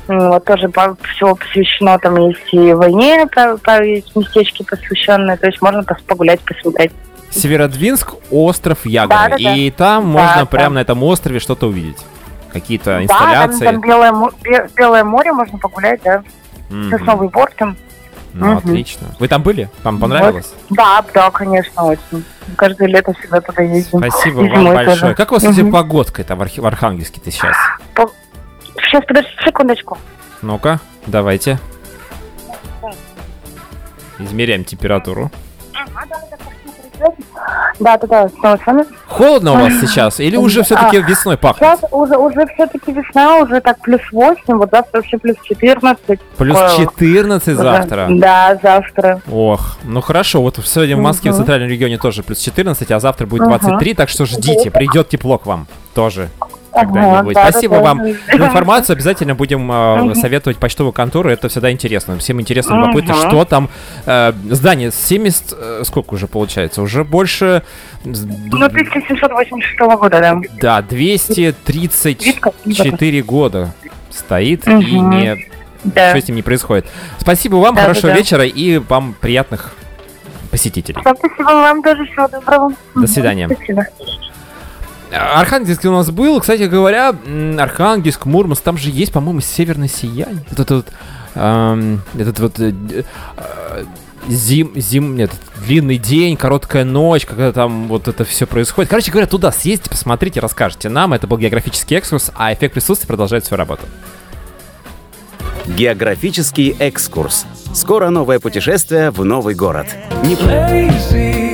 Speaker 6: вот тоже все посвящено, там есть и войне, по- по- есть местечки посвященные, то есть можно погулять, посмотреть.
Speaker 3: Северодвинск, остров Ягры.
Speaker 6: Да-да-да.
Speaker 3: И там можно
Speaker 6: Да,
Speaker 3: прямо
Speaker 6: да.
Speaker 3: на этом острове что-то увидеть. Какие-то
Speaker 6: Да, там,
Speaker 3: инсталляции.
Speaker 6: там Белое, Белое море можно погулять, да,
Speaker 3: Мгм.
Speaker 6: Сосновый бор там.
Speaker 3: Ну,
Speaker 6: Мгм.
Speaker 3: отлично. Вы там были? Вам понравилось?
Speaker 6: Да, да, конечно, очень. Каждое лето всегда туда ездим.
Speaker 3: Спасибо
Speaker 6: И
Speaker 3: вам большое.
Speaker 6: тоже.
Speaker 3: Как у вас, кстати,
Speaker 6: Мгм.
Speaker 3: погодка там в, в Архангельске-то сейчас?
Speaker 6: Сейчас, подожди секундочку.
Speaker 3: Ну-ка, давайте. Измеряем температуру.
Speaker 6: Да, да, да, снова с вами.
Speaker 3: Холодно у вас сейчас? Или уже все-таки весной пахнет?
Speaker 6: Сейчас уже, уже все-таки весна, уже так плюс 8, вот завтра вообще плюс 14.
Speaker 3: Плюс
Speaker 6: Такое
Speaker 3: 14
Speaker 6: уже.
Speaker 3: завтра.
Speaker 6: Да, завтра.
Speaker 3: Ох, ну хорошо, вот сегодня в Москве, в
Speaker 6: Мгм.
Speaker 3: центральном регионе тоже плюс 14, а завтра будет
Speaker 6: Ага.
Speaker 3: 23, так что ждите, придет тепло к вам тоже когда-нибудь.
Speaker 6: Да,
Speaker 3: Спасибо
Speaker 6: да,
Speaker 3: вам
Speaker 6: да.
Speaker 3: информацию, обязательно будем э, советовать почтовую контору, это всегда интересно, всем интересно, любопытно, что там, э, здание 70, э, сколько уже получается, уже больше,
Speaker 6: Ну, 1786 года, да.
Speaker 3: да, 234 года стоит и
Speaker 6: Мгм.
Speaker 3: не
Speaker 6: Да.
Speaker 3: что с ним не происходит. Спасибо вам,
Speaker 6: Да, да,
Speaker 3: хорошего
Speaker 6: да.
Speaker 3: вечера и вам приятных посетителей.
Speaker 6: Спасибо вам тоже, всего доброго.
Speaker 3: До свидания.
Speaker 6: Спасибо.
Speaker 3: Архангельск у нас был, кстати говоря, Архангельск, Мурманск, там же есть, по-моему, северное сияние. Вот этот вот, эм, этот вот э, э, зим, зим, нет, длинный день, короткая ночь, когда там вот это все происходит. Короче говоря, туда съездите, посмотрите, расскажете нам. Это был географический экскурс, а эффект присутствия продолжает свою работу.
Speaker 1: Географический экскурс. Скоро новое путешествие в новый город. Не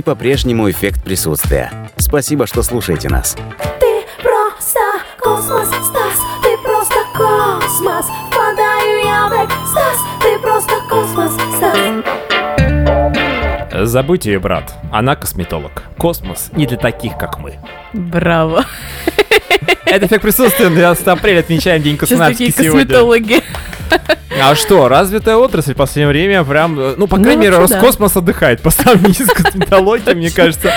Speaker 1: вами по-прежнему эффект присутствия. Спасибо, что слушаете нас.
Speaker 5: Ты просто космос, Стас, ты просто космос. Впадаю я в экстаз, ты просто космос, Стас.
Speaker 3: Забудьте ее, брат. Она косметолог. Космос не для таких, как мы.
Speaker 4: Браво.
Speaker 3: Это эффект присутствия. 12 апреля отмечаем День
Speaker 4: Сейчас
Speaker 3: космонавтики
Speaker 4: такие
Speaker 3: сегодня.
Speaker 4: косметологи.
Speaker 3: А что, развитая отрасль в последнее время прям, э, ну, по
Speaker 4: Ну,
Speaker 3: крайней мере,
Speaker 4: вообще, да.
Speaker 3: Роскосмос отдыхает по сравнению с косметологией, мне кажется.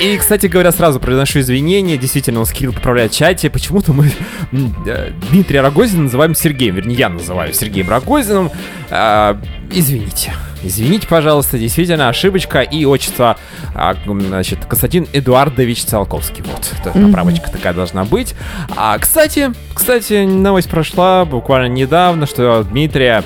Speaker 3: И, кстати говоря, сразу приношу извинения, действительно, он скилл поправляет в чате, почему-то мы э, Дмитрия Рогозина называем Сергеем, вернее, я называю Сергеем Рогозиным. А, Извините. Извините, пожалуйста, действительно ошибочка и отчество, а, значит, Константин Эдуардович Циолковский. Вот, поправочка такая должна быть. А, кстати, кстати, новость прошла буквально недавно, что Дмитрия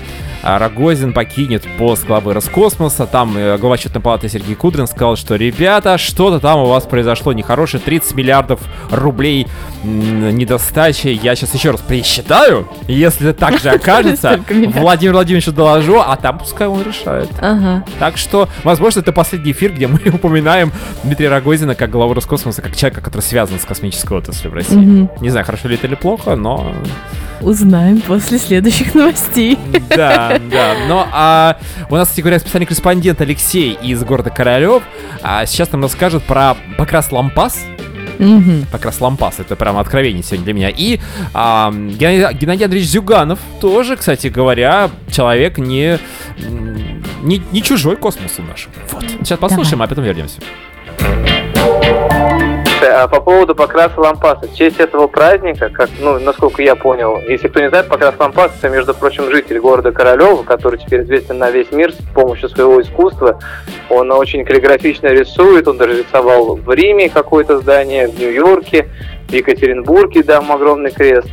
Speaker 3: Рогозин покинет пост главы Роскосмоса. Там э, глава счетной палаты Сергей Кудрин сказал, что ребята, что-то там у вас произошло нехорошее, 30 миллиардов рублей недостачи. Я сейчас еще раз пересчитаю, и если так же окажется. Владимир Владимировичу доложу, а там пускай он решает.
Speaker 4: Ага.
Speaker 3: Так что, возможно, это последний эфир, где мы упоминаем Дмитрия Рогозина как главу Роскосмоса, как человека, который связан с космической отраслью в России. Не знаю, хорошо ли это или плохо, но
Speaker 4: Узнаем после следующих новостей.
Speaker 3: да, да. Но а, у нас, кстати говоря, специальный корреспондент Алексей из города Королев а, сейчас нам расскажет про покрас лампас.
Speaker 4: Мгм.
Speaker 3: Покрас лампас, это прям откровение сегодня для меня. И а, Геннадий, Геннадий Андреевич Зюганов тоже, кстати говоря, человек не, не, не чужой космосу нашему. Вот. Сейчас послушаем, а потом вернемся.
Speaker 7: А по поводу покраса лампаса. В честь этого праздника, как, ну, насколько я понял, если кто не знает, покрас лампаса, это, между прочим, житель города Королева, который теперь известен на весь мир с помощью своего искусства. Он очень каллиграфично рисует, он даже рисовал в Риме какое-то здание, в Нью-Йорке, в Екатеринбурге дам огромный крест.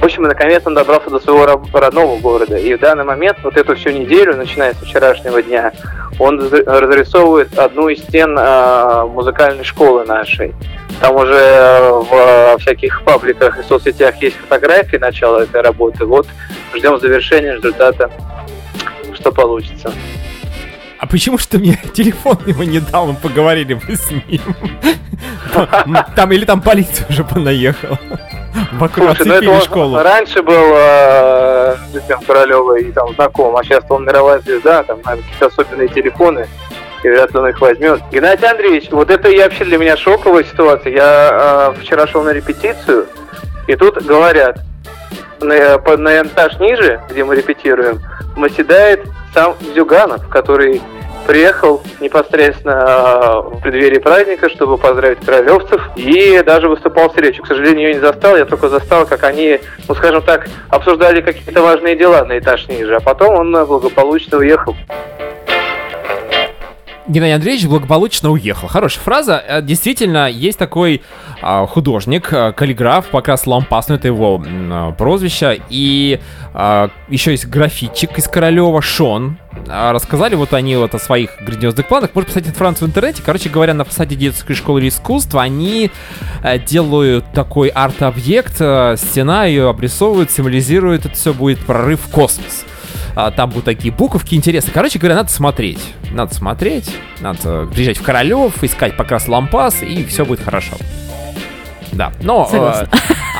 Speaker 7: В общем, наконец он добрался до своего родного города. И в данный момент, вот эту всю неделю, начиная с вчерашнего дня, он раз- разрисовывает одну из стен а, музыкальной школы нашей. Там уже э, в э, всяких пабликах и соцсетях есть фотографии начала этой работы. Вот ждем завершения результата, что получится.
Speaker 3: А почему что мне телефон его не дал, мы поговорили бы с ним. Там или там полиция уже понаехала. Вокруг
Speaker 7: Слушай, ну это
Speaker 3: школу.
Speaker 7: раньше был э, Королева и там знаком, а сейчас он мировая звезда, там наверное, какие-то особенные телефоны, и вряд ли он их возьмет. Геннадий Андреевич, вот это и вообще для меня шоковая ситуация. Я э, вчера шел на репетицию, и тут говорят, на, по- на этаж ниже, где мы репетируем, восседает сам Зюганов, который приехал непосредственно э, в преддверии праздника, чтобы поздравить королевцев, и даже выступал с речью. К сожалению, ее не застал, я только застал, как они, ну скажем так, обсуждали какие-то важные дела на этаж ниже, а потом он благополучно уехал.
Speaker 3: Геннадий Андреевич благополучно уехал. Хорошая фраза. Э, Действительно, есть такой а, художник, а, каллиграф, покрас лампас, это его а, прозвище. И а, еще есть графитчик из Королева, Шон. А, Рассказали вот они вот о своих грандиозных планах. Можно посмотреть информацию в интернете. Короче говоря, на фасаде детской школы искусства они э, делают такой арт-объект. э, Стена ее обрисовывают, символизирует. Это все будет прорыв в космос. А, там будут такие буковки интересные. Короче говоря, надо смотреть. Надо смотреть. Надо приезжать в Королев, искать покрас лампас, и все будет хорошо. Да, но... э,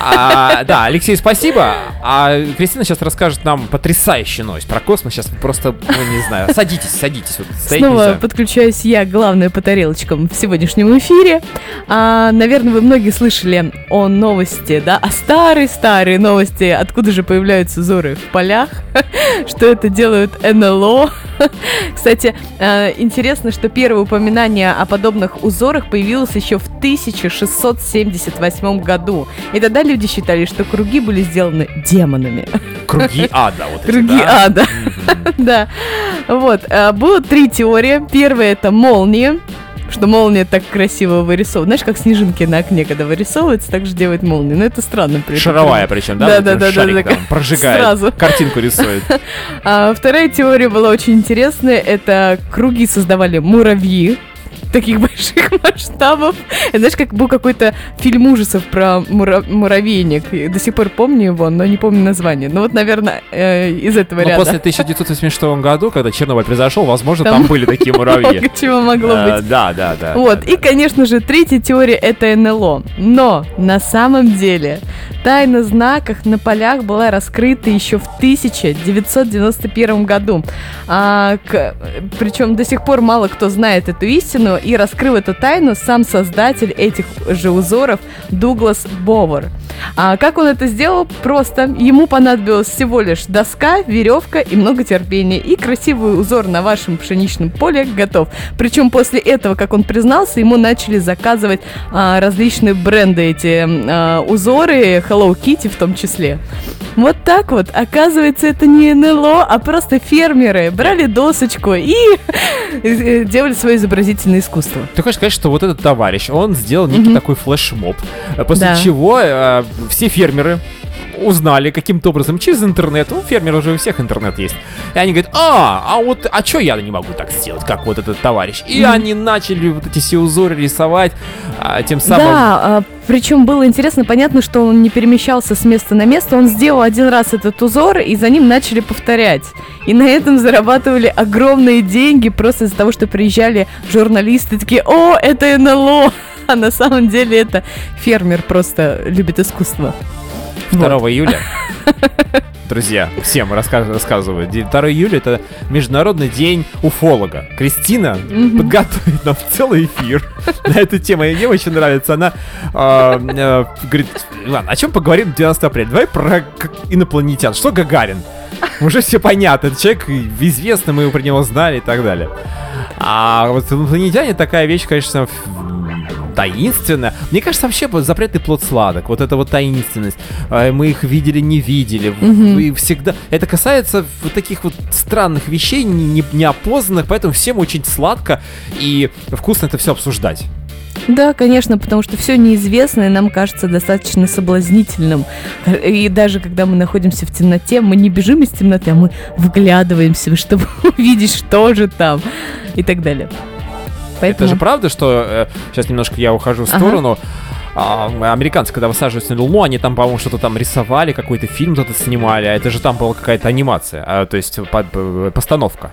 Speaker 3: а, да, Алексей, спасибо. А Кристина сейчас расскажет нам потрясающую новость про космос. Сейчас просто, ну, не знаю, садитесь, садитесь. Вот, стоять
Speaker 4: Снова подключаюсь я, главная по тарелочкам в сегодняшнем эфире. А, наверное, вы многие слышали о новости, да, о старой-старой новости, откуда же появляются зоры в полях, что это делают НЛО. Кстати, э, интересно, что первое упоминание о подобных узорах появилось еще в 1678 году. И тогда люди считали, что круги были сделаны демонами.
Speaker 3: Круги ада. Вот эти,
Speaker 4: Круги
Speaker 3: да?
Speaker 4: ада.
Speaker 3: Мгм.
Speaker 4: Да. Вот. а, Было три теории. Первая это молния. Что молния так красиво вырисовывает. Знаешь, как снежинки на окне, когда вырисовывается, так же делает молния. Но это странно. при.
Speaker 3: Шаровая причем, да?
Speaker 4: Да, да, да, да,
Speaker 3: шарик
Speaker 4: да,
Speaker 3: там прожигает,
Speaker 4: сразу.
Speaker 3: картинку рисует.
Speaker 4: А, вторая теория была очень интересная. Это круги создавали муравьи. Таких больших масштабов. Знаешь, как был какой-то фильм ужасов про мура- муравейник. До сих пор помню его, но не помню название. Ну вот, наверное, э, из этого
Speaker 3: Но
Speaker 4: ряда.
Speaker 3: после 1986 году, когда Чернобыль произошел, возможно,
Speaker 4: Там
Speaker 3: там были такие муравьи.
Speaker 4: Много чего могло
Speaker 3: Э,
Speaker 4: быть.
Speaker 3: Да, да, да.
Speaker 4: Вот,
Speaker 3: да,
Speaker 4: и,
Speaker 3: да.
Speaker 4: конечно же, третья теория это НЛО. Но на самом деле тайна знаков на полях была раскрыта еще в 1991 году. А, к- причем до сих пор мало кто знает эту истину, и раскрыл эту тайну сам создатель этих же узоров Дуглас Бовар. А как он это сделал? Просто. Ему понадобилось всего лишь доска, веревка и много терпения. И красивый узор на вашем пшеничном поле готов. Причем после этого, как он признался, ему начали заказывать а, различные бренды эти а, узоры, Hello Kitty в том числе. Вот так вот. Оказывается, это не НЛО, а просто фермеры брали досочку и э, делали свое изобразительное искусство.
Speaker 3: Ты хочешь сказать, что вот этот товарищ, он сделал некий
Speaker 4: Мгм.
Speaker 3: такой флешмоб, э, после
Speaker 4: Да.
Speaker 3: чего э, все фермеры узнали каким-то образом через интернет, у фермеров уже у всех интернет есть, и они говорят, а, а вот, а чё я не могу так сделать, как вот этот товарищ? И они начали вот эти все узоры рисовать, а, тем самым...
Speaker 4: Да, причем было интересно, понятно, что он не перемещался с места на место, он сделал один раз этот узор, и за ним начали повторять. И на этом зарабатывали огромные деньги просто из-за того, что приезжали журналисты такие, о, это НЛО, а на самом деле это фермер просто любит искусство.
Speaker 3: 2 июля. Друзья, всем рассказываю. Ди- 2 июля это Международный день уфолога. Кристина
Speaker 4: Мгм.
Speaker 3: подготовит нам целый эфир на эту тему. Мне очень нравится. Она э, э, говорит, ладно, о чем поговорим 12 апреля? Давай про инопланетян. Что Гагарин? Уже все понятно. Это человек известный, мы его про него знали и так далее. А вот инопланетяне такая вещь, конечно, таинственная. Мне кажется, вообще запретный плод сладок. Вот эта вот таинственность. А, Мы их видели, не видели.
Speaker 4: Мгм.
Speaker 3: И всегда... Это касается вот таких вот странных вещей, не- неопознанных, поэтому всем очень сладко и вкусно это все обсуждать.
Speaker 4: Да, конечно, потому что все неизвестное нам кажется достаточно соблазнительным. И даже когда мы находимся в темноте, мы не бежим из темноты, а мы вглядываемся, чтобы увидеть, что же там и так далее. Поэтому...
Speaker 3: Это же правда, что... сейчас немножко я ухожу в
Speaker 4: Ага.
Speaker 3: сторону. а, американцы, когда высаживаются на Луну, они там, по-моему, что-то там рисовали, какой-то фильм кто-то снимали, а это же там была какая-то анимация, а, то есть по- по- постановка.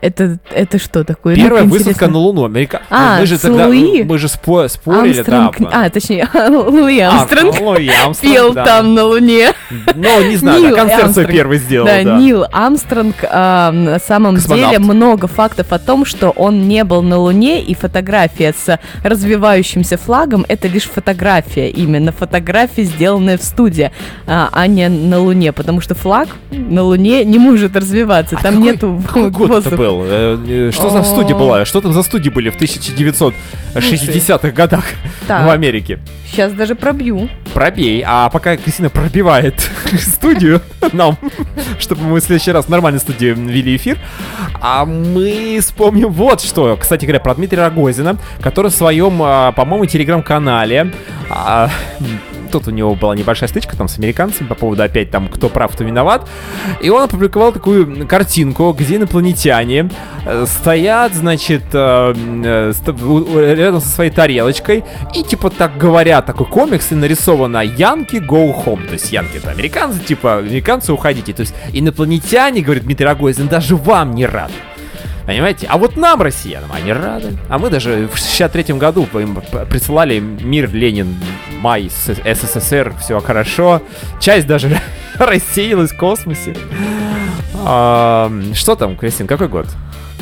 Speaker 4: Это, это что такое?
Speaker 3: Первая
Speaker 4: Ну-ка,
Speaker 3: высадка
Speaker 4: интересно.
Speaker 3: на Луну. Америка...
Speaker 4: А,
Speaker 3: мы же тогда,
Speaker 4: Луи?
Speaker 3: мы же спо- спорили,
Speaker 4: Армстронг...
Speaker 3: да.
Speaker 4: А, точнее, Луи
Speaker 3: А,
Speaker 4: Армстронг
Speaker 3: Луи Армстронг,
Speaker 4: пел
Speaker 3: да.
Speaker 4: там на Луне.
Speaker 3: Ну, не знаю, да,
Speaker 4: Нил
Speaker 3: концерт свой первый сделал,
Speaker 4: да,
Speaker 3: да.
Speaker 4: Нил Армстронг а, на самом
Speaker 3: Космонавт.
Speaker 4: деле много фактов о том, что он не был на Луне, и фотография с развивающимся флагом это лишь фотография, именно фотография, сделанная в студии, а, а не на Луне, потому что флаг на Луне не может развиваться,
Speaker 3: А
Speaker 4: там
Speaker 3: какой-
Speaker 4: нету
Speaker 3: Какой
Speaker 4: воздуха.
Speaker 3: Был? Э, э, Что за студия была? Что там за студии были в 1960-х годах в Америке?
Speaker 4: Сейчас даже пробью.
Speaker 3: Пробей. А пока Кристина пробивает студию нам, чтобы мы в следующий раз в нормальной студии вели эфир, а мы вспомним вот что. Кстати говоря, про Дмитрия Рогозина, который в своем, а, по-моему, телеграм-канале а, Тут у него была небольшая стычка там с американцами по поводу опять там кто прав, кто виноват. И он опубликовал такую картинку, где инопланетяне э, стоят, значит, э, э, рядом со своей тарелочкой и типа так говорят, такой комикс и нарисовано Янки go home. То есть Янки это американцы, типа американцы уходите. То есть инопланетяне, говорит Дмитрий Рогозин, даже вам не рады. Понимаете? А вот нам, россиянам, они рады. А мы даже в 63 году им присылали мир, Ленин, май, СССР, все хорошо. Часть даже рассеялась в космосе. А, что там, Кристин, какой год?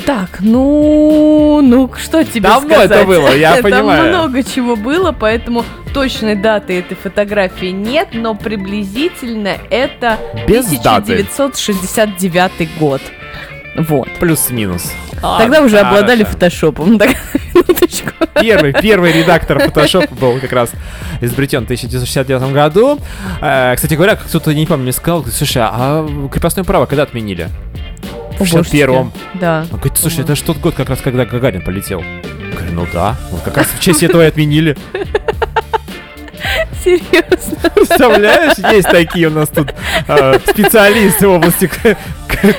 Speaker 4: Так, ну, ну, что тебе
Speaker 3: Давно
Speaker 4: сказать?
Speaker 3: это было, я понимаю.
Speaker 4: Там много чего было, поэтому точной даты этой фотографии нет, но приблизительно это
Speaker 3: Без даты.
Speaker 4: 1969 год. Вот.
Speaker 3: Плюс-минус.
Speaker 4: Тогда уже
Speaker 3: Хорошо.
Speaker 4: обладали фотошопом. Так, минуточку.
Speaker 3: Первый, первый редактор Photoshop был как раз изобретен в 1969 году. Э, Кстати говоря, кто-то, не помню, мне сказал, слушай, а крепостное право когда отменили? В
Speaker 4: О, божечки.
Speaker 3: 61-м.
Speaker 4: Да.
Speaker 3: Он говорит, слушай, это же тот год, как раз когда Гагарин полетел. Я говорю, ну да, вот как раз в честь этого и отменили.
Speaker 4: Серьезно.
Speaker 3: Представляешь, есть такие у нас тут э, специалисты в области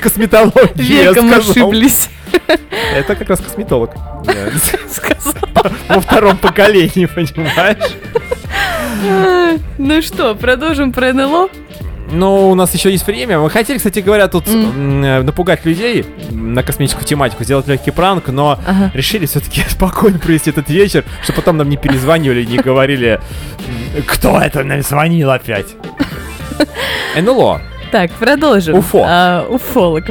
Speaker 3: косметологии. я
Speaker 4: Веком ошиблись.
Speaker 3: Это как раз косметолог. Во втором поколении, понимаешь?
Speaker 4: Ну что, продолжим про НЛО?
Speaker 3: Ну, у нас еще есть время. Мы хотели, кстати говоря, тут э, напугать людей на космическую тематику, сделать легкий пранк, но
Speaker 4: Ага.
Speaker 3: решили все-таки спокойно провести этот вечер, чтобы потом нам не перезванивали, не говорили, кто это нам звонил опять. НЛО.
Speaker 4: Так, продолжим.
Speaker 3: Уфо.
Speaker 4: А, уфолог.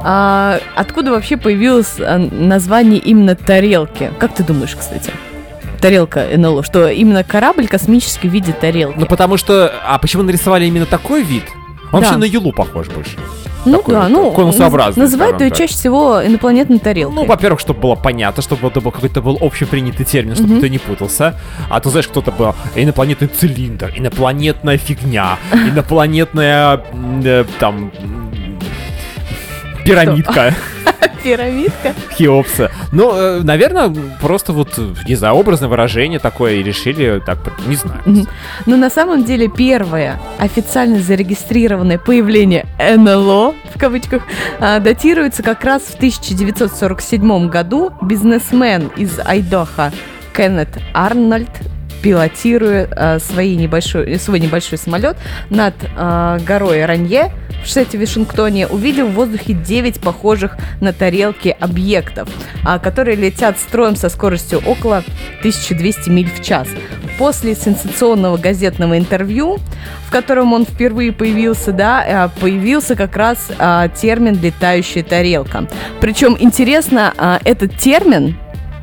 Speaker 4: А, откуда вообще появилось а, название именно тарелки? Как ты думаешь, кстати? Тарелка НЛО, что именно корабль космический в виде тарелки.
Speaker 3: Ну, потому что... А почему нарисовали именно такой вид? Он
Speaker 4: Да.
Speaker 3: вообще на Юлу похож больше.
Speaker 4: Ну
Speaker 3: такой
Speaker 4: да, ну
Speaker 3: конусообразный,
Speaker 4: наз- называют ее чаще всего инопланетной тарелкой.
Speaker 3: Ну, во-первых, чтобы было понятно, чтобы это был какой-то был общепринятый термин, чтобы
Speaker 4: Мгм.
Speaker 3: ты не путался. А то, знаешь, кто-то был инопланетный цилиндр, инопланетная фигня, инопланетная э, там пирамидка
Speaker 4: Пирамидка.
Speaker 3: Хеопса. Ну, э, наверное, просто вот, не знаю, образное выражение такое и решили так, не знаю.
Speaker 4: Но на самом деле первое официально зарегистрированное появление НЛО, в кавычках, а, датируется как раз в 1947 году. Бизнесмен из Айдоха Кеннет Арнольд пилотируя а, свои небольшой, свой небольшой самолет над а, горой Ранье в штате Вашингтоне, увидел в воздухе 9 похожих на тарелки объектов, а, которые летят строем со скоростью около 1200 миль в час. После сенсационного газетного интервью, в котором он впервые появился, да, а, появился как раз термин «летающая тарелка». Причем интересно, этот термин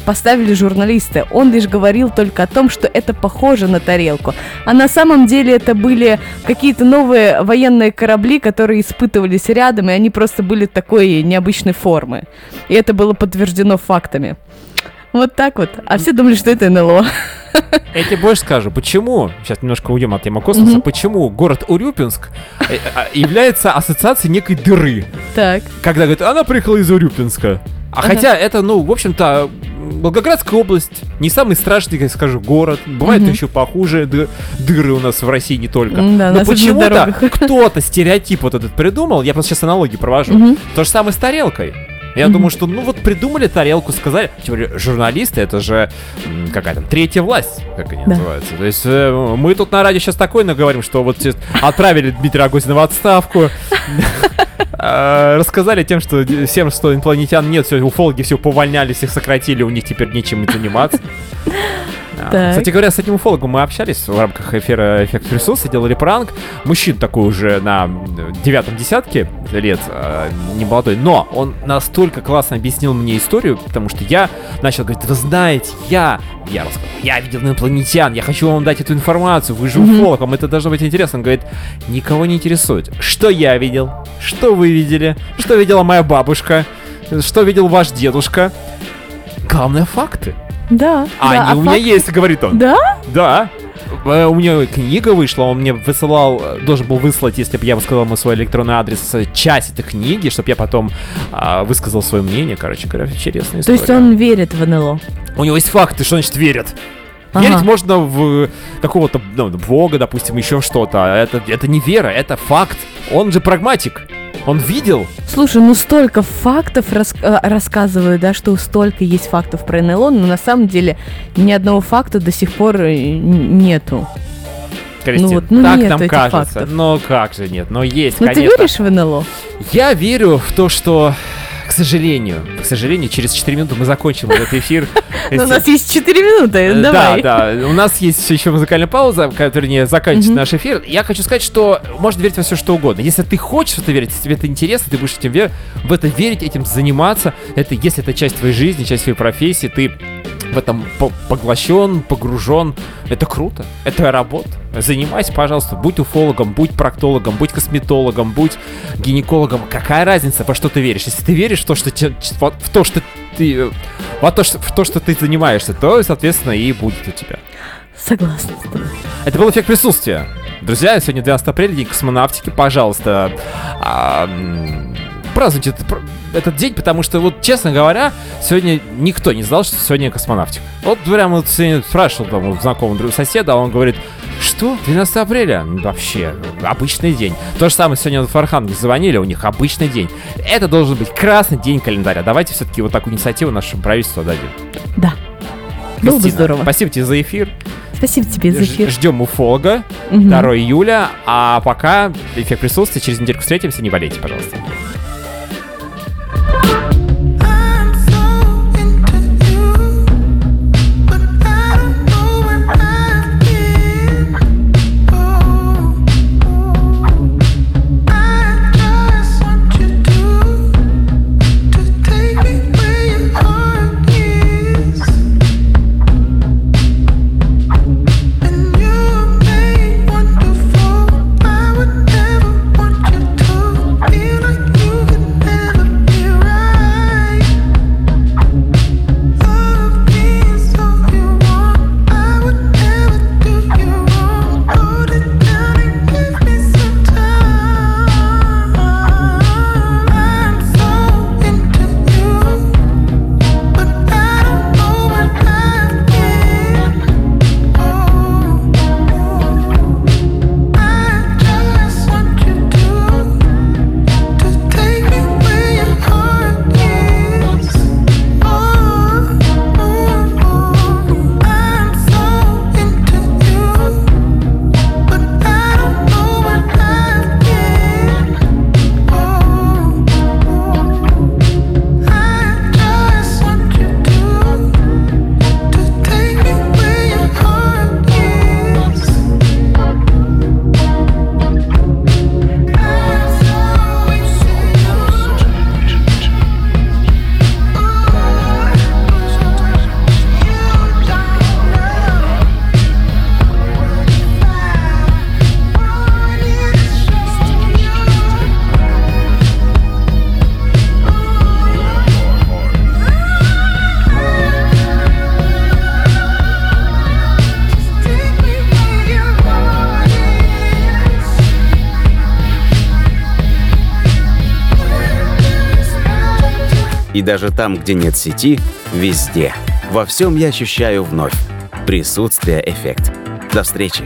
Speaker 4: поставили журналисты. Он лишь говорил только о том, что это похоже на тарелку. А на самом деле это были какие-то новые военные корабли, которые испытывались рядом, и они просто были такой необычной формы. И это было подтверждено фактами. Вот так вот. А все думали, что это НЛО.
Speaker 3: Я тебе больше скажу, почему, сейчас немножко уйдем от темы космоса,
Speaker 4: Мгм.
Speaker 3: почему город Урюпинск э, а, является ассоциацией некой дыры.
Speaker 4: Так.
Speaker 3: Когда говорят, она приехала из Урюпинска. А
Speaker 4: Ага.
Speaker 3: хотя это, ну, в общем-то, Волгоградская область, не самый страшный, как скажу, город. Бывают
Speaker 4: Мгм.
Speaker 3: еще похуже ды- дыры у нас в России не только.
Speaker 4: М-да,
Speaker 3: Но почему-то кто-то стереотип вот этот придумал, я просто сейчас аналогии провожу.
Speaker 4: Мгм.
Speaker 3: То же самое с тарелкой. Я
Speaker 4: Мгм.
Speaker 3: думаю, что, ну вот придумали тарелку, сказали, тем более журналисты, это же м, какая там третья власть, как они
Speaker 4: Да.
Speaker 3: называются. То есть э, мы тут на радио сейчас такое наговорим, что вот сейчас отправили Дмитрия Рогозина в отставку, э, рассказали тем, что всем, что инопланетян нет, все, уфологи все повольняли, всех сократили, у них теперь нечем заниматься.
Speaker 4: Так.
Speaker 3: Кстати говоря, с этим уфологом мы общались в рамках эфира «Эффект присутствия», делали пранк. Мужчина такой уже на девятом десятке лет, э, не молодой, но он настолько классно объяснил мне историю, потому что я начал говорить, вы знаете, я, я рассказал, я видел инопланетян, я хочу вам дать эту информацию, вы же уфолог, вам это должно быть интересно. Он говорит, никого не интересует, что я видел, что вы видели, что видела моя бабушка, что видел ваш дедушка. Главное, факты.
Speaker 4: Да.
Speaker 3: А
Speaker 4: да,
Speaker 3: они у меня
Speaker 4: факт-
Speaker 3: есть, говорит он.
Speaker 4: Да?
Speaker 3: Да. Э, У меня книга вышла, он мне высылал, э, должен был выслать, если бы я высказал ему свой электронный адрес, э, часть этой книги, чтобы я потом а, высказал свое мнение. Короче говоря, интересная
Speaker 4: То
Speaker 3: история.
Speaker 4: есть он верит в НЛО.
Speaker 3: У него есть факты, что значит верят.
Speaker 4: Ага.
Speaker 3: Верить можно в какого-то ну, бога, допустим, еще что-то. А Это, это не вера, это факт. Он же прагматик. Он видел.
Speaker 4: Слушай, ну столько фактов рас- э, рассказывают, да, что столько есть фактов про НЛО, но на самом деле ни одного факта до сих пор э, нету.
Speaker 3: Кристин,
Speaker 4: вот, ну
Speaker 3: так
Speaker 4: нет
Speaker 3: нам кажется.
Speaker 4: фактов.
Speaker 3: Но как же нет? Но есть,
Speaker 4: Ну ты
Speaker 3: конечно.
Speaker 4: веришь в НЛО?
Speaker 3: Я верю в то, что, к сожалению, к сожалению, через 4 минуты мы закончим этот эфир.
Speaker 4: Ну, у нас есть 4 минуты,
Speaker 3: Э,
Speaker 4: давай.
Speaker 3: Да, да. У нас есть еще музыкальная пауза, которая не заканчивает наш эфир. Я хочу сказать, что можно верить во все что угодно. Если ты хочешь в это верить, если тебе это интересно, ты будешь этим в это верить, этим заниматься. Это если это часть твоей жизни, часть твоей профессии, ты в этом по- поглощен, погружен. Это круто. Это работа. Занимайся, пожалуйста. Будь уфологом, будь проктологом, будь косметологом, будь гинекологом. Какая разница, во что ты веришь? Если ты веришь в то, что, в в то, что ты во то, что, в то, что ты занимаешься, то, соответственно, и будет у тебя.
Speaker 4: Согласна с тобой.
Speaker 3: Это был эффект присутствия. Друзья, сегодня 12 апреля, день космонавтики. Пожалуйста, а, празднуйте этот, этот день, потому что, вот, честно говоря, сегодня никто не знал, что сегодня космонавтика. Вот прямо вот сегодня спрашивал там у знакомого соседа, а он говорит, Что? 12 апреля? Ну, Вообще, обычный день. То же самое сегодня в Архангельск звонили, у них обычный день. Это должен быть красный день календаря. Давайте все-таки вот такую инициативу нашему правительству дадим.
Speaker 4: Да. Было бы
Speaker 3: Кристина,
Speaker 4: здорово.
Speaker 3: Спасибо тебе за эфир.
Speaker 4: Спасибо тебе за эфир.
Speaker 3: Ждем уфолога. 2 июля. А пока эффект присутствия. Через недельку встретимся. Не болейте, пожалуйста.
Speaker 1: Даже там, где нет сети, везде. Во всем я ощущаю вновь. Присутствие эффект. До встречи.